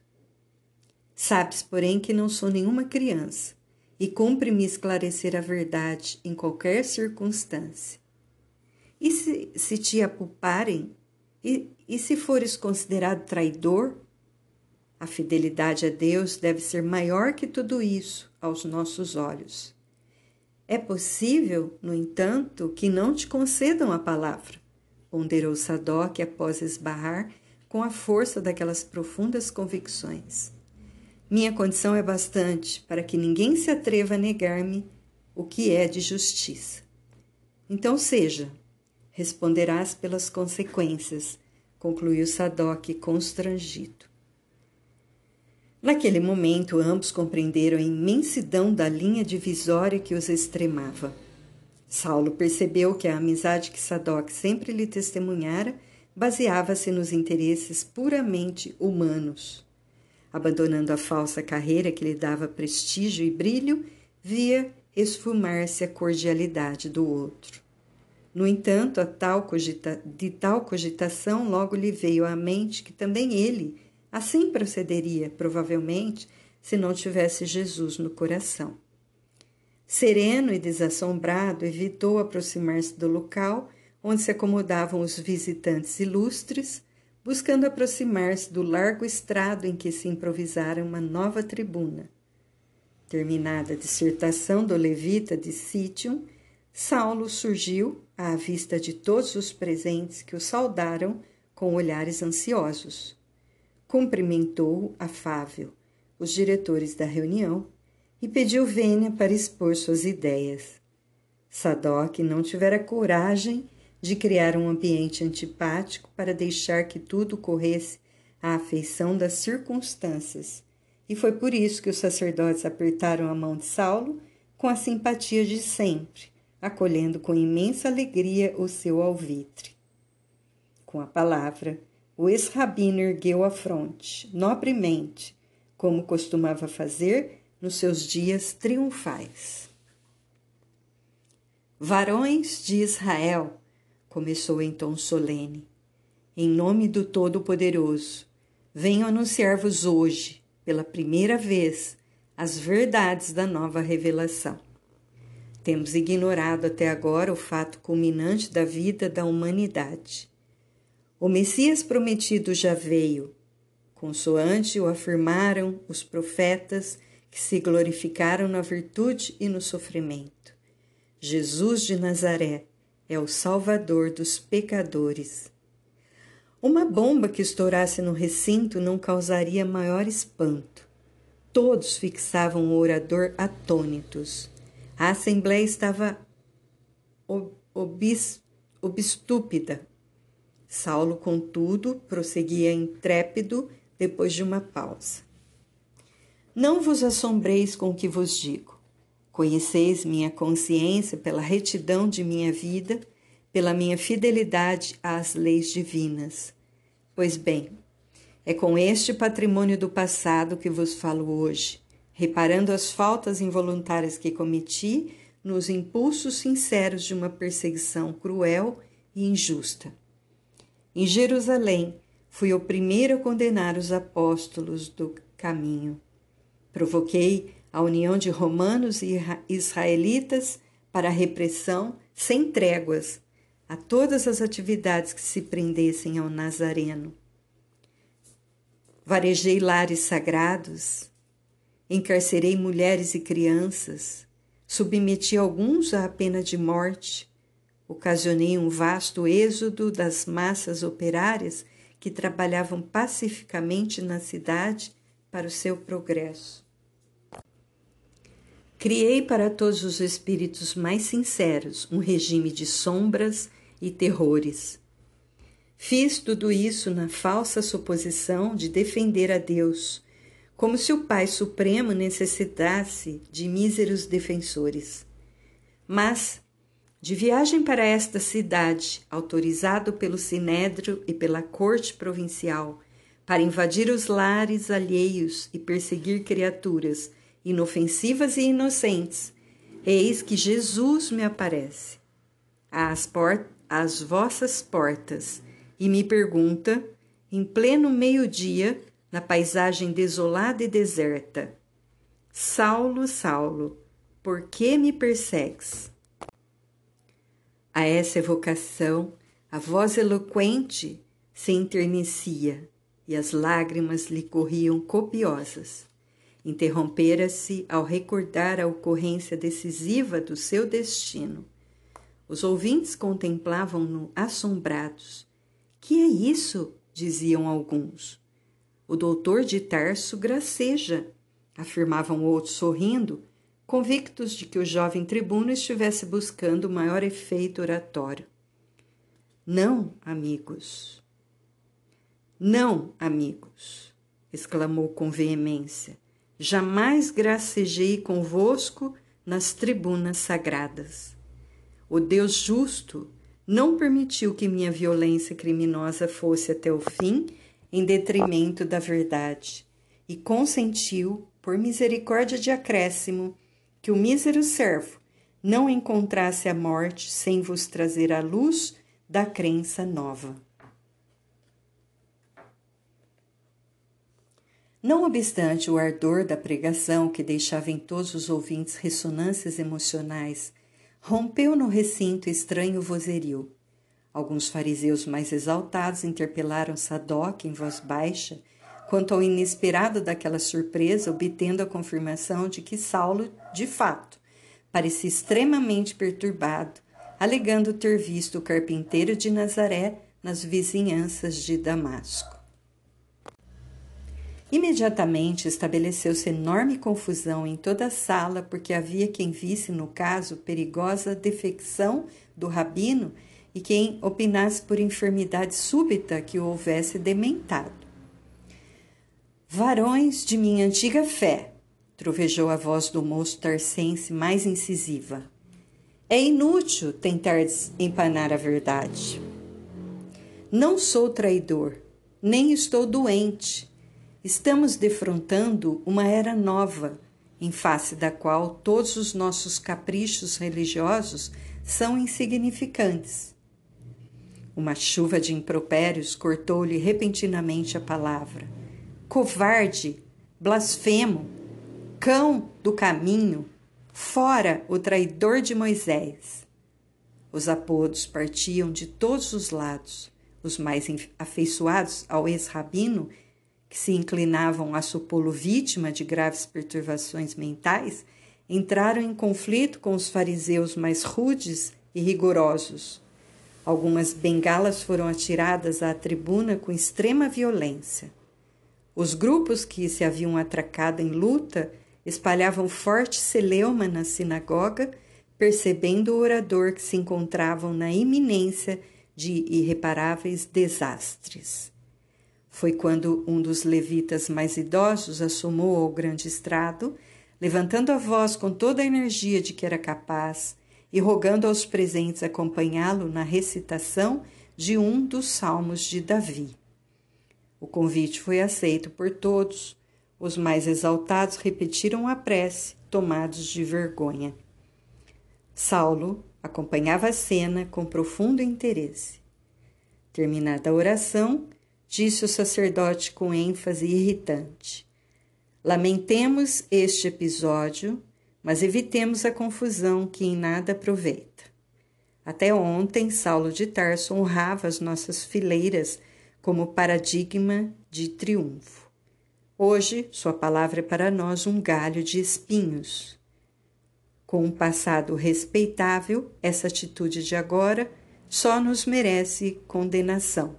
Speaker 1: Sabes, porém, que não sou nenhuma criança e cumpre-me esclarecer a verdade em qualquer circunstância. E se, se te apuparem, e, e se fores considerado traidor, a fidelidade a Deus deve ser maior que tudo isso aos nossos olhos. É possível, no entanto, que não te concedam a palavra, ponderou Sadoc após esbarrar com a força daquelas profundas convicções. Minha condição é bastante para que ninguém se atreva a negar-me o que é de justiça. Então seja, responderás pelas consequências, concluiu Sadoc constrangido. Naquele momento, ambos compreenderam a imensidão da linha divisória que os extremava. Saulo percebeu que a amizade que Sadoc sempre lhe testemunhara baseava-se nos interesses puramente humanos. Abandonando a falsa carreira que lhe dava prestígio e brilho, via esfumar-se a cordialidade do outro. No entanto, a tal cogita de tal cogitação logo lhe veio à mente que também ele Assim procederia, provavelmente, se não tivesse Jesus no coração. Sereno e desassombrado, evitou aproximar-se do local onde se acomodavam os visitantes ilustres, buscando aproximar-se do largo estrado em que se improvisara uma nova tribuna. Terminada a dissertação do levita de Sítium, Saulo surgiu à vista de todos os presentes que o saudaram com olhares ansiosos cumprimentou afável os diretores da reunião e pediu vênia para expor suas ideias. Sadoc não tivera coragem de criar um ambiente antipático para deixar que tudo corresse à afeição das circunstâncias, e foi por isso que os sacerdotes apertaram a mão de Saulo com a simpatia de sempre, acolhendo com imensa alegria o seu alvitre. Com a palavra, o ex-rabino ergueu a fronte, nobremente, como costumava fazer nos seus dias triunfais. Varões de Israel, começou em tom solene, em nome do Todo-Poderoso, venho anunciar-vos hoje, pela primeira vez, as verdades da nova revelação. Temos ignorado até agora o fato culminante da vida da humanidade. O Messias prometido já veio, consoante o afirmaram os profetas que se glorificaram na virtude e no sofrimento. Jesus de Nazaré é o Salvador dos pecadores. Uma bomba que estourasse no recinto não causaria maior espanto. Todos fixavam o orador atônitos. A assembleia estava obis, obstúpida. Saulo, contudo, prosseguia intrépido depois de uma pausa. Não vos assombreis com o que vos digo. Conheceis minha consciência pela retidão de minha vida, pela minha fidelidade às leis divinas. Pois bem, é com este patrimônio do passado que vos falo hoje, reparando as faltas involuntárias que cometi nos impulsos sinceros de uma perseguição cruel e injusta. Em Jerusalém, fui o primeiro a condenar os apóstolos do caminho. Provoquei a união de romanos e israelitas para a repressão sem tréguas a todas as atividades que se prendessem ao Nazareno. Varejei lares sagrados, encarcerei mulheres e crianças, submeti alguns à pena de morte, ocasionei um vasto êxodo das massas operárias que trabalhavam pacificamente na cidade para o seu progresso. Criei para todos os espíritos mais sinceros um regime de sombras e terrores. Fiz tudo isso na falsa suposição de defender a Deus, como se o Pai Supremo necessitasse de míseros defensores. Mas, de viagem para esta cidade, autorizado pelo Sinédrio e pela Corte Provincial, para invadir os lares alheios e perseguir criaturas inofensivas e inocentes, eis que Jesus me aparece às, port às vossas portas e me pergunta, em pleno meio-dia, na paisagem desolada e deserta: Saulo, Saulo, por que me persegues? A essa evocação, a voz eloquente se enternecia e as lágrimas lhe corriam copiosas. Interrompera-se ao recordar a ocorrência decisiva do seu destino. Os ouvintes contemplavam-no assombrados. Que é isso? diziam alguns. O doutor de Tarso graceja, afirmavam outros sorrindo, convictos de que o jovem tribuno estivesse buscando maior efeito oratório. Não, amigos, não, amigos, exclamou com veemência, jamais gracejei convosco nas tribunas sagradas. O Deus justo não permitiu que minha violência criminosa fosse até o fim em detrimento da verdade e consentiu, por misericórdia de acréscimo, que o mísero servo não encontrasse a morte sem vos trazer a luz da crença nova. Não obstante o ardor da pregação, que deixava em todos os ouvintes ressonâncias emocionais, rompeu no recinto estranho vozerio. Alguns fariseus mais exaltados interpelaram Sadoc em voz baixa quanto ao inesperado daquela surpresa, obtendo a confirmação de que Saulo, de fato, parecia extremamente perturbado, alegando ter visto o carpinteiro de Nazaré nas vizinhanças de Damasco. Imediatamente estabeleceu-se enorme confusão em toda a sala, porque havia quem visse no caso perigosa defecção do rabino e quem opinasse por enfermidade súbita que o houvesse dementado.
Speaker 2: Varões de minha antiga fé, trovejou a voz do moço tarcense mais incisiva. É inútil tentar empanar a verdade. Não sou traidor, nem estou doente. Estamos defrontando uma era nova, em face da qual todos os nossos caprichos religiosos são insignificantes. Uma chuva de impropérios cortou-lhe repentinamente a palavra. Covarde, blasfemo, cão do caminho, fora o traidor de Moisés. Os apodos partiam de todos os lados. Os mais afeiçoados ao ex-rabino, que se inclinavam a supô-lo vítima de graves perturbações mentais, entraram em conflito com os fariseus mais rudes e rigorosos. Algumas bengalas foram atiradas à tribuna com extrema violência. Os grupos que se haviam atracado em luta espalhavam forte celeuma na sinagoga, percebendo o orador que se encontravam na iminência de irreparáveis desastres. Foi quando um dos levitas mais idosos assomou ao grande estrado levantando a voz com toda a energia de que era capaz e rogando aos presentes acompanhá-lo na recitação de um dos salmos de Davi. O convite foi aceito por todos. Os mais exaltados repetiram a prece, tomados de vergonha. Saulo acompanhava a cena com profundo interesse. Terminada a oração, disse o sacerdote com ênfase irritante: Lamentemos este episódio, mas evitemos a confusão que em nada aproveita. Até ontem, Saulo de Tarso honrava as nossas fileiras como paradigma de triunfo. Hoje, sua palavra é para nós um galho de espinhos. Com um passado respeitável, essa atitude de agora só nos merece condenação.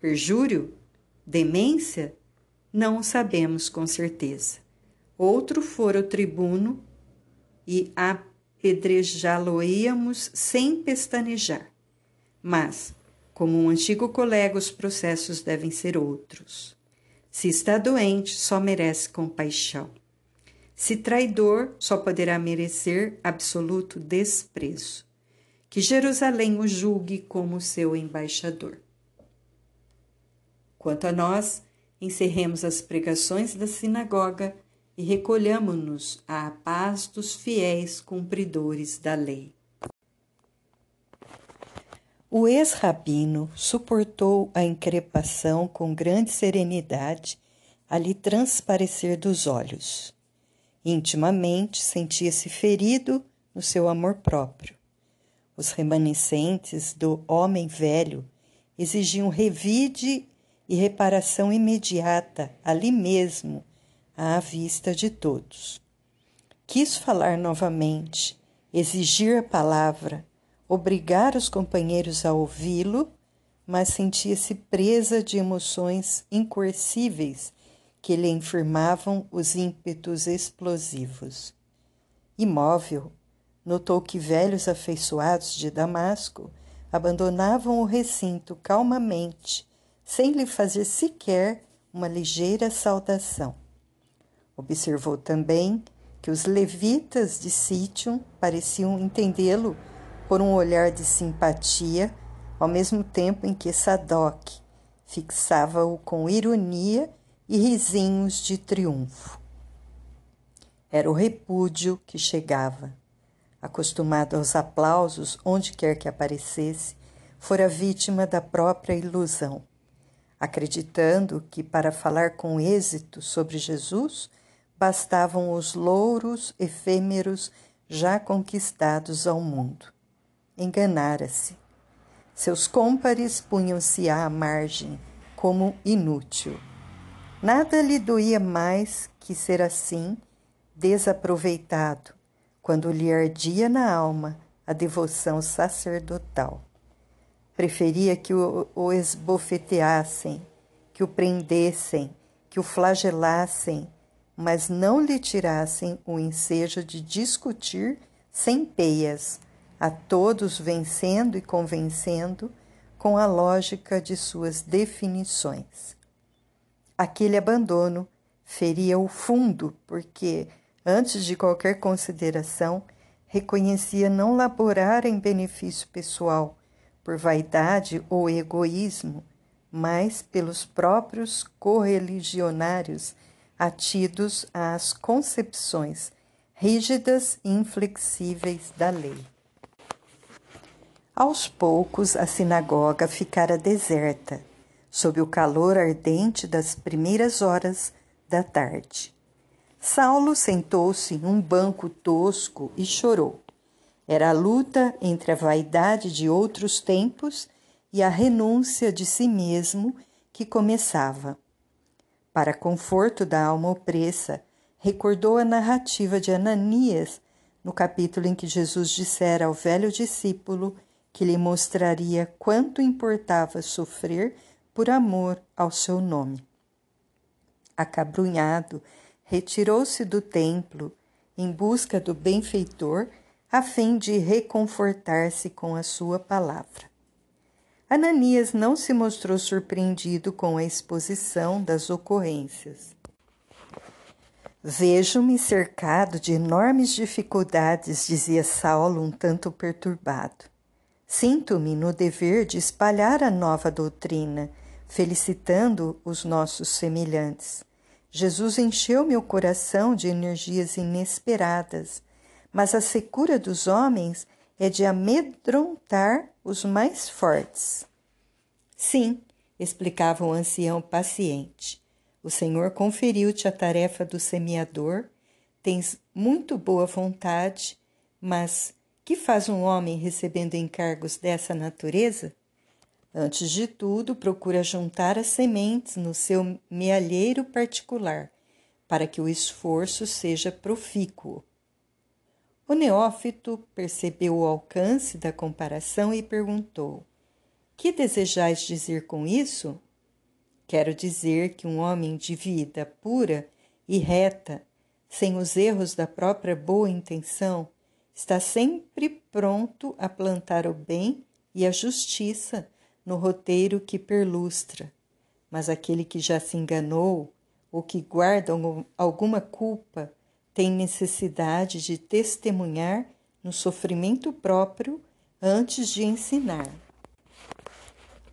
Speaker 2: Perjúrio? Demência? Não sabemos com certeza. Outro fora o tribuno e apedrejá-lo-íamos sem pestanejar. Mas, como um antigo colega, os processos devem ser outros. Se está doente, só merece compaixão. Se traidor, só poderá merecer absoluto desprezo. Que Jerusalém o julgue como seu embaixador. Quanto a nós, encerremos as pregações da sinagoga e recolhamo-nos à paz dos fiéis cumpridores da lei.
Speaker 1: O ex-rabino suportou a increpação com grande serenidade a lhe transparecer dos olhos. Intimamente sentia-se ferido no seu amor próprio. Os remanescentes do homem velho exigiam revide e reparação imediata, ali mesmo, à vista de todos. Quis falar novamente, exigir a palavra, obrigar os companheiros a ouvi-lo, mas sentia-se presa de emoções incoercíveis que lhe infirmavam os ímpetos explosivos. Imóvel, notou que velhos afeiçoados de Damasco abandonavam o recinto calmamente sem lhe fazer sequer uma ligeira saudação. Observou também que os levitas de Sítium pareciam entendê-lo por um olhar de simpatia, ao mesmo tempo em que Sadoc fixava-o com ironia e risinhos de triunfo. Era o repúdio que chegava. Acostumado aos aplausos onde quer que aparecesse, fora vítima da própria ilusão acreditando que para falar com êxito sobre Jesus bastavam os louros efêmeros já conquistados ao mundo. Enganara-se. Seus cômpares punham-se à margem como inútil. Nada lhe doía mais que ser assim desaproveitado, quando lhe ardia na alma a devoção sacerdotal. Preferia que o, o esbofeteassem, que o prendessem, que o flagelassem, mas não lhe tirassem o ensejo de discutir sem peias, a todos vencendo e convencendo com a lógica de suas definições. aquele abandono feria o fundo, porque, antes de qualquer consideração, reconhecia não laborar em benefício pessoal, por vaidade ou egoísmo, mas pelos próprios correligionários atidos às concepções rígidas e inflexíveis da lei. Aos poucos, a sinagoga ficara deserta, sob o calor ardente das primeiras horas da tarde. Saulo sentou-se em um banco tosco e chorou. Era a luta entre a vaidade de outros tempos e a renúncia de si mesmo que começava. Para conforto da alma opressa, recordou a narrativa de Ananias no capítulo em que Jesus dissera ao velho discípulo que lhe mostraria quanto importava sofrer por amor ao seu nome. Acabrunhado, retirou-se do templo em busca do benfeitor, a fim de reconfortar-se com a sua palavra. Ananias não se mostrou surpreendido com a exposição das ocorrências. Vejo-me cercado de enormes dificuldades, dizia Saulo, um tanto perturbado. Sinto-me no dever de espalhar a nova doutrina, felicitando os nossos semelhantes. Jesus encheu meu coração de energias inesperadas, mas a secura dos homens é de amedrontar os mais fortes. Sim, explicava o ancião paciente. O Senhor conferiu-te a tarefa do semeador, tens muito boa vontade, mas que faz um homem recebendo encargos dessa natureza? Antes de tudo, procura juntar as sementes no seu mealheiro particular, para que o esforço seja profícuo. O neófito percebeu o alcance da comparação e perguntou: Que desejais dizer com isso? Quero dizer que um homem de vida pura e reta, sem os erros da própria boa intenção, está sempre pronto a plantar o bem e a justiça no roteiro que perlustra. Mas aquele que já se enganou ou que guarda alguma culpa tem necessidade de testemunhar no sofrimento próprio antes de ensinar.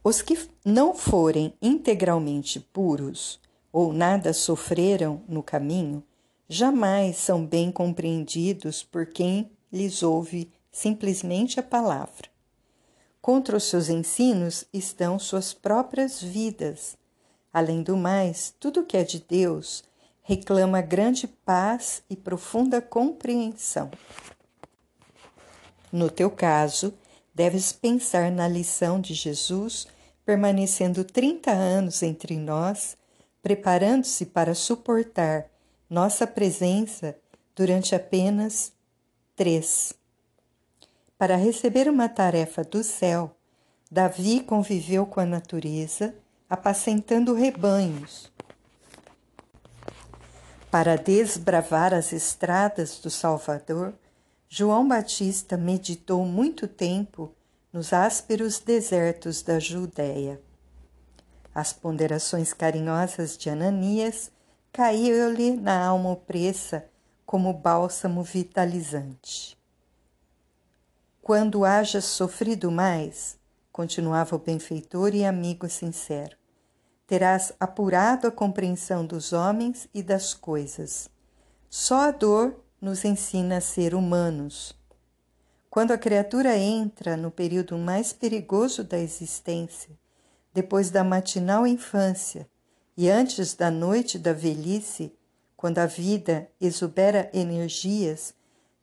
Speaker 1: Os que não forem integralmente puros ou nada sofreram no caminho, jamais são bem compreendidos por quem lhes ouve simplesmente a palavra. Contra os seus ensinos estão suas próprias vidas. Além do mais, tudo que é de Deus reclama grande paz e profunda compreensão. No teu caso, deves pensar na lição de Jesus permanecendo 30 anos entre nós, preparando-se para suportar nossa presença durante apenas três. Para receber uma tarefa do céu, Davi conviveu com a natureza, apacentando rebanhos, para desbravar as estradas do Salvador, João Batista meditou muito tempo nos ásperos desertos da Judéia. As ponderações carinhosas de Ananias caíram-lhe na alma opressa como bálsamo vitalizante. Quando hajas sofrido mais, continuava o benfeitor e amigo sincero, terás apurado a compreensão dos homens e das coisas. Só a dor nos ensina a ser humanos. Quando a criatura entra no período mais perigoso da existência, depois da matinal infância e antes da noite da velhice, quando a vida exubera energias,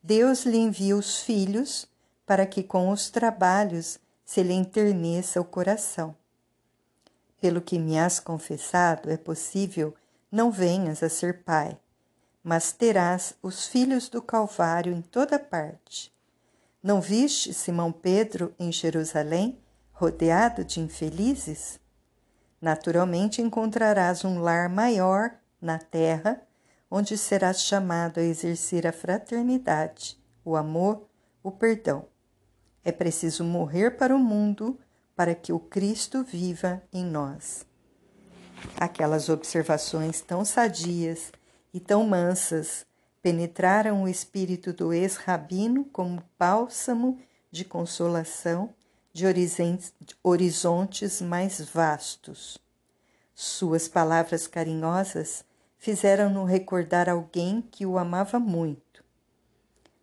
Speaker 1: Deus lhe envia os filhos para que com os trabalhos se lhe enterneça o coração. Pelo que me has confessado, é possível não venhas a ser pai, mas terás os filhos do Calvário em toda parte. Não viste Simão Pedro em Jerusalém, rodeado de infelizes? Naturalmente encontrarás um lar maior na terra, onde serás chamado a exercer a fraternidade, o amor, o perdão. É preciso morrer para o mundo para que o Cristo viva em nós. Aquelas observações tão sadias e tão mansas penetraram o espírito do ex-rabino como bálsamo de consolação de horizontes mais vastos. Suas palavras carinhosas fizeram-no recordar alguém que o amava muito.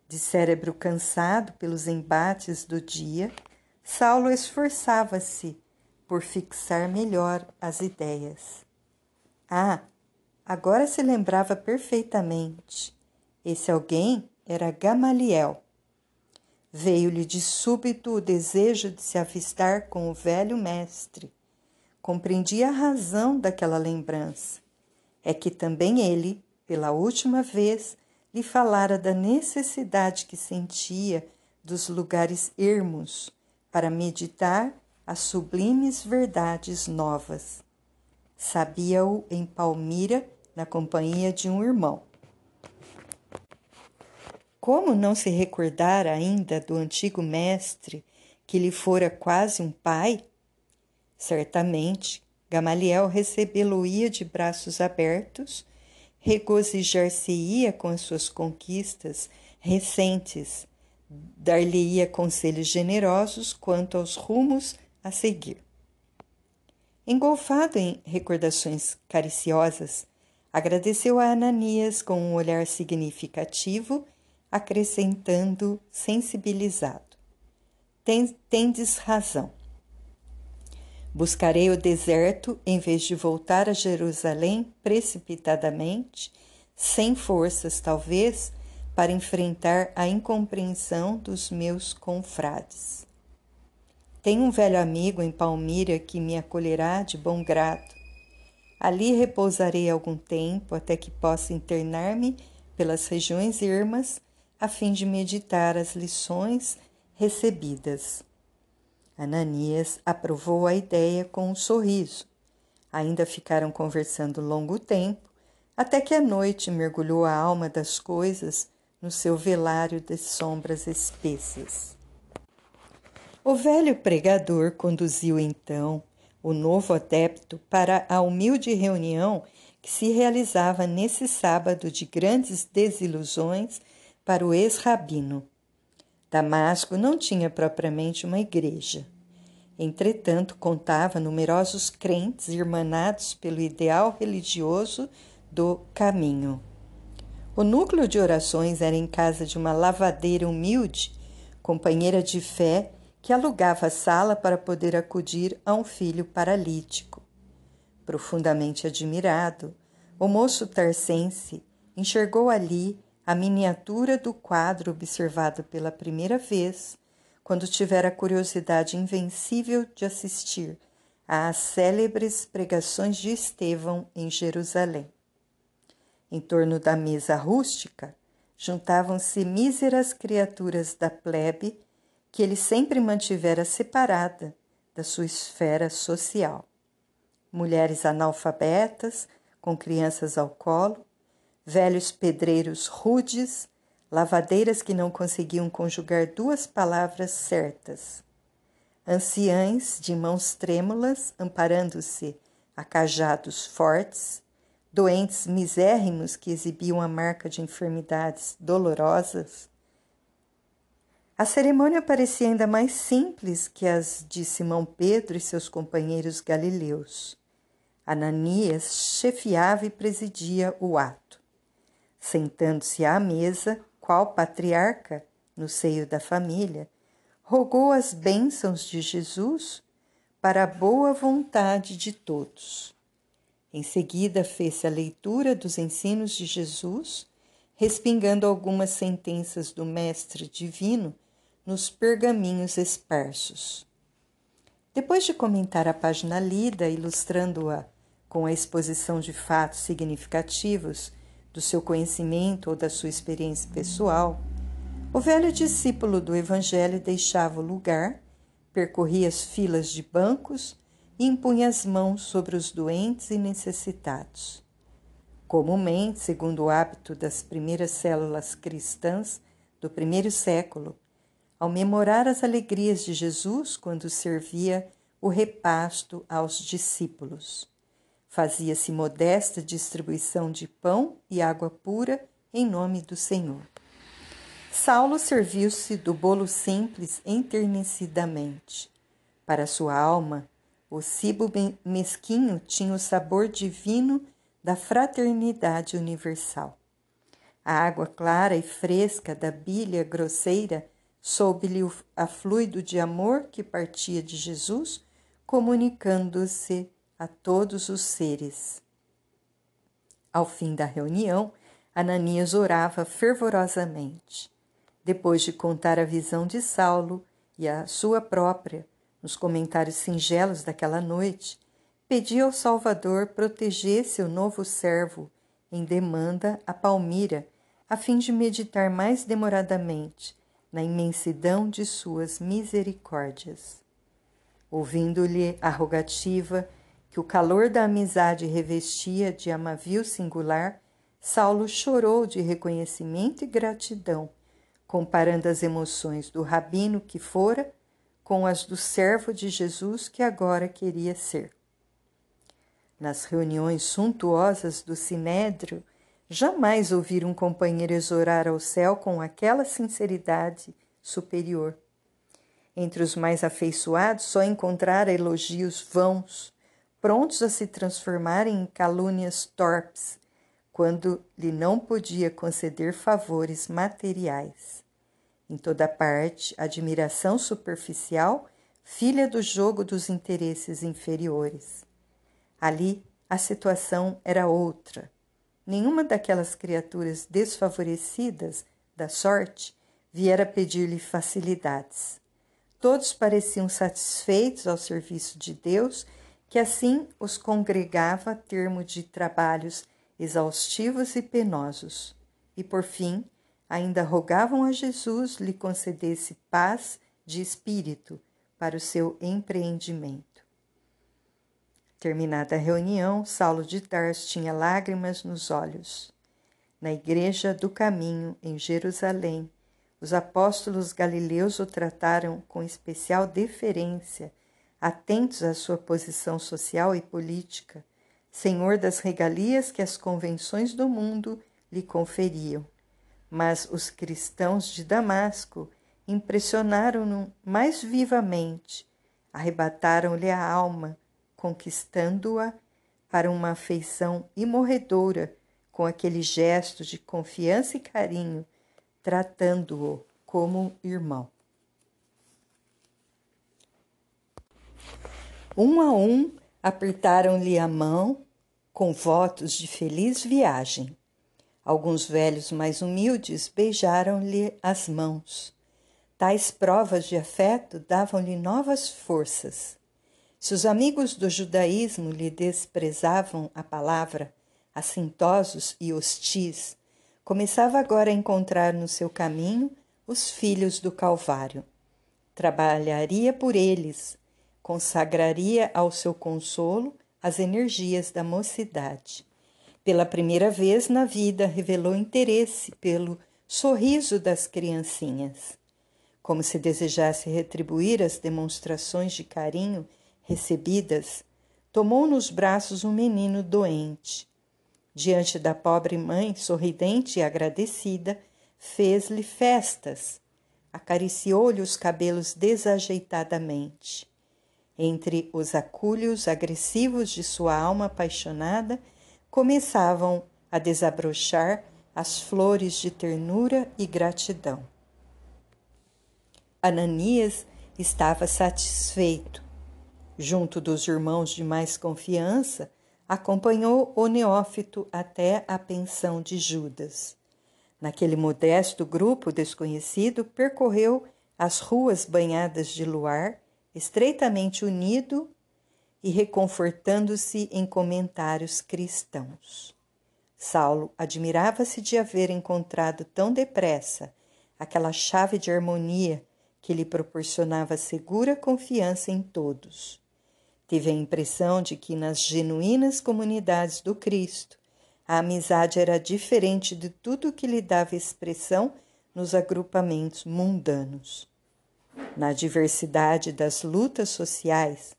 Speaker 1: De cérebro cansado pelos embates do dia, Saulo esforçava-se por fixar melhor as ideias. Ah, agora se lembrava perfeitamente. Esse alguém era Gamaliel. Veio-lhe de súbito o desejo de se avistar com o velho mestre. Compreendia a razão daquela lembrança. É que também ele, pela última vez, lhe falara da necessidade que sentia dos lugares ermos para meditar as sublimes verdades novas. Sabia-o em Palmira, na companhia de um irmão. Como não se recordar ainda do antigo mestre que lhe fora quase um pai? Certamente, Gamaliel recebê-lo-ia de braços abertos, regozijar-se-ia com as suas conquistas recentes, dar-lhe-ia conselhos generosos quanto aos rumos a seguir. Engolfado em recordações cariciosas, agradeceu a Ananias com um olhar significativo, acrescentando sensibilizado: Tendes razão. Buscarei o deserto em vez de voltar a Jerusalém precipitadamente, sem forças, talvez, para enfrentar a incompreensão dos meus confrades. Tenho um velho amigo em Palmira que me acolherá de bom grado. Ali repousarei algum tempo até que possa internar-me pelas regiões ermas a fim de meditar as lições recebidas. Ananias aprovou a ideia com um sorriso. Ainda ficaram conversando longo tempo, até que a noite mergulhou a alma das coisas no seu velário de sombras espessas. O velho pregador conduziu então o novo adepto para a humilde reunião que se realizava nesse sábado de grandes desilusões para o ex-rabino. Damasco não tinha propriamente uma igreja. Entretanto, contava numerosos crentes irmanados pelo ideal religioso do caminho. O núcleo de orações era em casa de uma lavadeira humilde, companheira de fé que alugava a sala para poder acudir a um filho paralítico. Profundamente admirado, o moço tarcense enxergou ali a miniatura do quadro observado pela primeira vez, quando tivera a curiosidade invencível de assistir às célebres pregações de Estevão em Jerusalém. Em torno da mesa rústica juntavam-se míseras criaturas da plebe que ele sempre mantivera separada da sua esfera social. Mulheres analfabetas, com crianças ao colo, velhos pedreiros rudes, lavadeiras que não conseguiam conjugar duas palavras certas, anciães de mãos trêmulas amparando-se a cajados fortes, doentes misérrimos que exibiam a marca de enfermidades dolorosas, a cerimônia parecia ainda mais simples que as de Simão Pedro e seus companheiros galileus. Ananias chefiava e presidia o ato. Sentando-se à mesa, qual patriarca, no seio da família, rogou as bênçãos de Jesus para a boa vontade de todos. Em seguida, fez-se a leitura dos ensinos de Jesus, respingando algumas sentenças do Mestre Divino nos pergaminhos esparsos. Depois de comentar a página lida, ilustrando-a com a exposição de fatos significativos do seu conhecimento ou da sua experiência pessoal, o velho discípulo do Evangelho deixava o lugar, percorria as filas de bancos e impunha as mãos sobre os doentes e necessitados. Comumente, segundo o hábito das primeiras células cristãs do primeiro século, ao memorar as alegrias de Jesus quando servia o repasto aos discípulos. Fazia-se modesta distribuição de pão e água pura em nome do Senhor. Saulo serviu-se do bolo simples enternecidamente. Para sua alma, o cibo mesquinho tinha o sabor divino da fraternidade universal. A água clara e fresca da bilha grosseira soube-lhe a fluido de amor que partia de Jesus, comunicando-se a todos os seres. Ao fim da reunião, Ananias orava fervorosamente. Depois de contar a visão de Saulo e a sua própria, nos comentários singelos daquela noite, pedia ao Salvador protegesse o novo servo em demanda a Palmira, a fim de meditar mais demoradamente na imensidão de suas misericórdias. Ouvindo-lhe a rogativa que o calor da amizade revestia de amavio singular, Saulo chorou de reconhecimento e gratidão, comparando as emoções do rabino que fora com as do servo de Jesus que agora queria ser. Nas reuniões suntuosas do Sinédrio, jamais ouvir um companheiro exorar ao céu com aquela sinceridade superior. Entre os mais afeiçoados, só encontrara elogios vãos, prontos a se transformarem em calúnias torpes, quando lhe não podia conceder favores materiais. Em toda parte, admiração superficial, filha do jogo dos interesses inferiores. Ali, a situação era outra. Nenhuma daquelas criaturas desfavorecidas da sorte viera pedir-lhe facilidades. Todos pareciam satisfeitos ao serviço de Deus, que assim os congregava a termo de trabalhos exaustivos e penosos, e por fim ainda rogavam a Jesus lhe concedesse paz de espírito para o seu empreendimento. Terminada a reunião, Saulo de Tarso tinha lágrimas nos olhos. Na igreja do caminho, em Jerusalém, os apóstolos galileus o trataram com especial deferência, atentos à sua posição social e política senhor das regalias que as convenções do mundo lhe conferiam. Mas os cristãos de Damasco impressionaram-no mais vivamente, arrebataram-lhe a alma, conquistando-a para uma afeição imorredora com aquele gesto de confiança e carinho, tratando-o como irmão. Um a um apertaram-lhe a mão com votos de feliz viagem. Alguns velhos mais humildes beijaram-lhe as mãos. Tais provas de afeto davam-lhe novas forças. Se os amigos do judaísmo lhe desprezavam a palavra, assintosos e hostis, começava agora a encontrar no seu caminho os filhos do Calvário. Trabalharia por eles, consagraria ao seu consolo as energias da mocidade. Pela primeira vez na vida, revelou interesse pelo sorriso das criancinhas. Como se desejasse retribuir as demonstrações de carinho recebidas, tomou nos braços um menino doente. Diante da pobre mãe, sorridente e agradecida, fez-lhe festas, acariciou-lhe os cabelos desajeitadamente. Entre os acúlios agressivos de sua alma apaixonada, começavam a desabrochar as flores de ternura e gratidão. Ananias estava satisfeito. Junto dos irmãos de mais confiança, acompanhou o neófito até a pensão de Judas. Naquele modesto grupo desconhecido, percorreu as ruas banhadas de luar estreitamente unido e reconfortando-se em comentários cristãos. Saulo admirava-se de haver encontrado tão depressa aquela chave de harmonia que lhe proporcionava segura confiança em todos. Teve a impressão de que nas genuínas comunidades do Cristo a amizade era diferente de tudo que lhe dava expressão nos agrupamentos mundanos. Na diversidade das lutas sociais,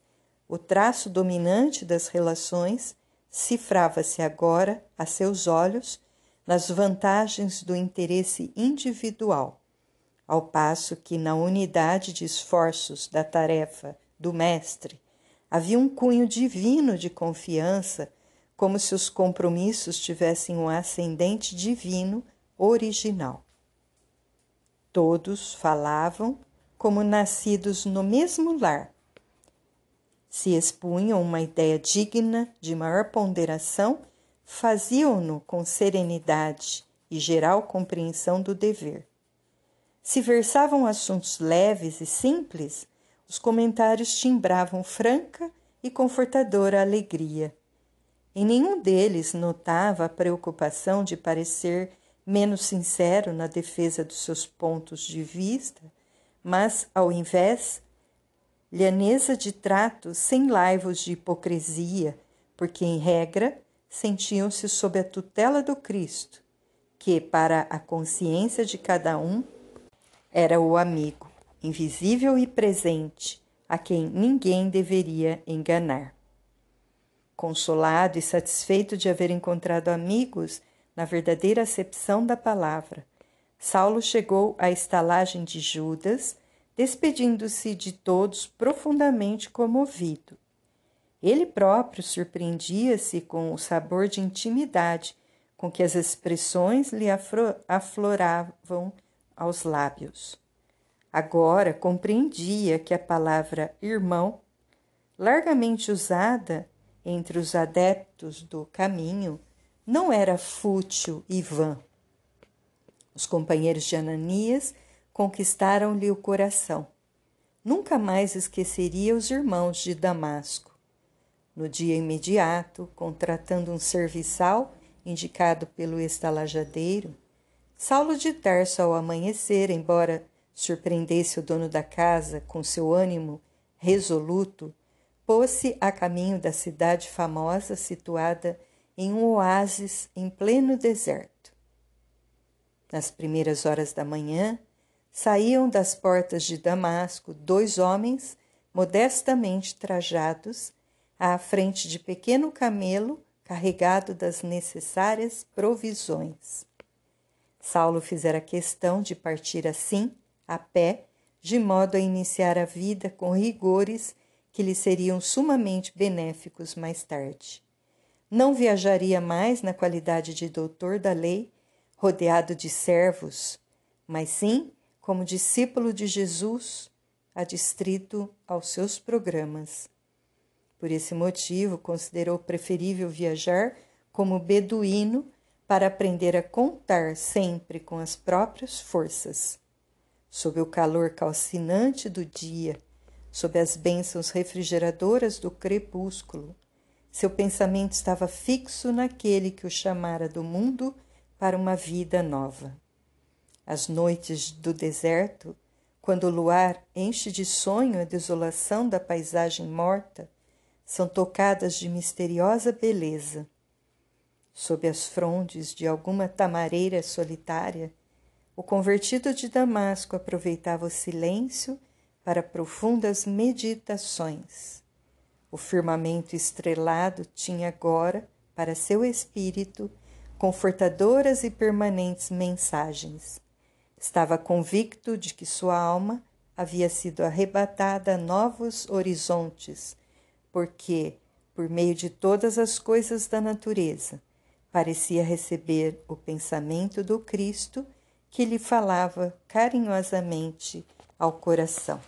Speaker 1: o traço dominante das relações cifrava-se agora, a seus olhos, nas vantagens do interesse individual, ao passo que na unidade de esforços da tarefa do Mestre havia um cunho divino de confiança, como se os compromissos tivessem um ascendente divino original. Todos falavam como nascidos no mesmo lar. Se expunham uma ideia digna de maior ponderação, faziam-no com serenidade e geral compreensão do dever. Se versavam assuntos leves e simples, os comentários timbravam franca e confortadora alegria. Em nenhum deles notava a preocupação de parecer menos sincero na defesa dos seus pontos de vista, mas, ao invés, lhaneza de trato sem laivos de hipocrisia, porque, em regra, sentiam-se sob a tutela do Cristo, que, para a consciência de cada um, era o amigo, invisível e presente, a quem ninguém deveria enganar. Consolado e satisfeito de haver encontrado amigos na verdadeira acepção da palavra, Saulo chegou à estalagem de Judas, despedindo-se de todos profundamente comovido. Ele próprio surpreendia-se com o sabor de intimidade com que as expressões lhe afloravam aos lábios. Agora compreendia que a palavra irmão, largamente usada entre os adeptos do caminho, não era fútil e vã. Os companheiros de Ananias conquistaram-lhe o coração. Nunca mais esqueceria os irmãos de Damasco. No dia imediato, contratando um serviçal indicado pelo estalajadeiro, Saulo de Tarso, ao amanhecer, embora surpreendesse o dono da casa com seu ânimo resoluto, pôs-se a caminho da cidade famosa situada em um oásis em pleno deserto. Nas primeiras horas da manhã, saíam das portas de Damasco dois homens modestamente trajados à frente de pequeno camelo carregado das necessárias provisões. Saulo fizera questão de partir assim, a pé, de modo a iniciar a vida com rigores que lhe seriam sumamente benéficos mais tarde. Não viajaria mais na qualidade de doutor da lei, rodeado de servos, mas sim como discípulo de Jesus, adstrito aos seus programas. Por esse motivo, considerou preferível viajar como beduíno para aprender a contar sempre com as próprias forças. Sob o calor calcinante do dia, sob as bênçãos refrigeradoras do crepúsculo, seu pensamento estava fixo naquele que o chamara do mundo para uma vida nova. As noites do deserto, quando o luar enche de sonho a desolação da paisagem morta, são tocadas de misteriosa beleza sob as frondes de alguma tamareira solitária, o convertido de Damasco aproveitava o silêncio para profundas meditações. O firmamento estrelado tinha agora, para seu espírito, confortadoras e permanentes mensagens. Estava convicto de que sua alma havia sido arrebatada a novos horizontes, porque, por meio de todas as coisas da natureza, parecia receber o pensamento do Cristo que lhe falava carinhosamente ao coração.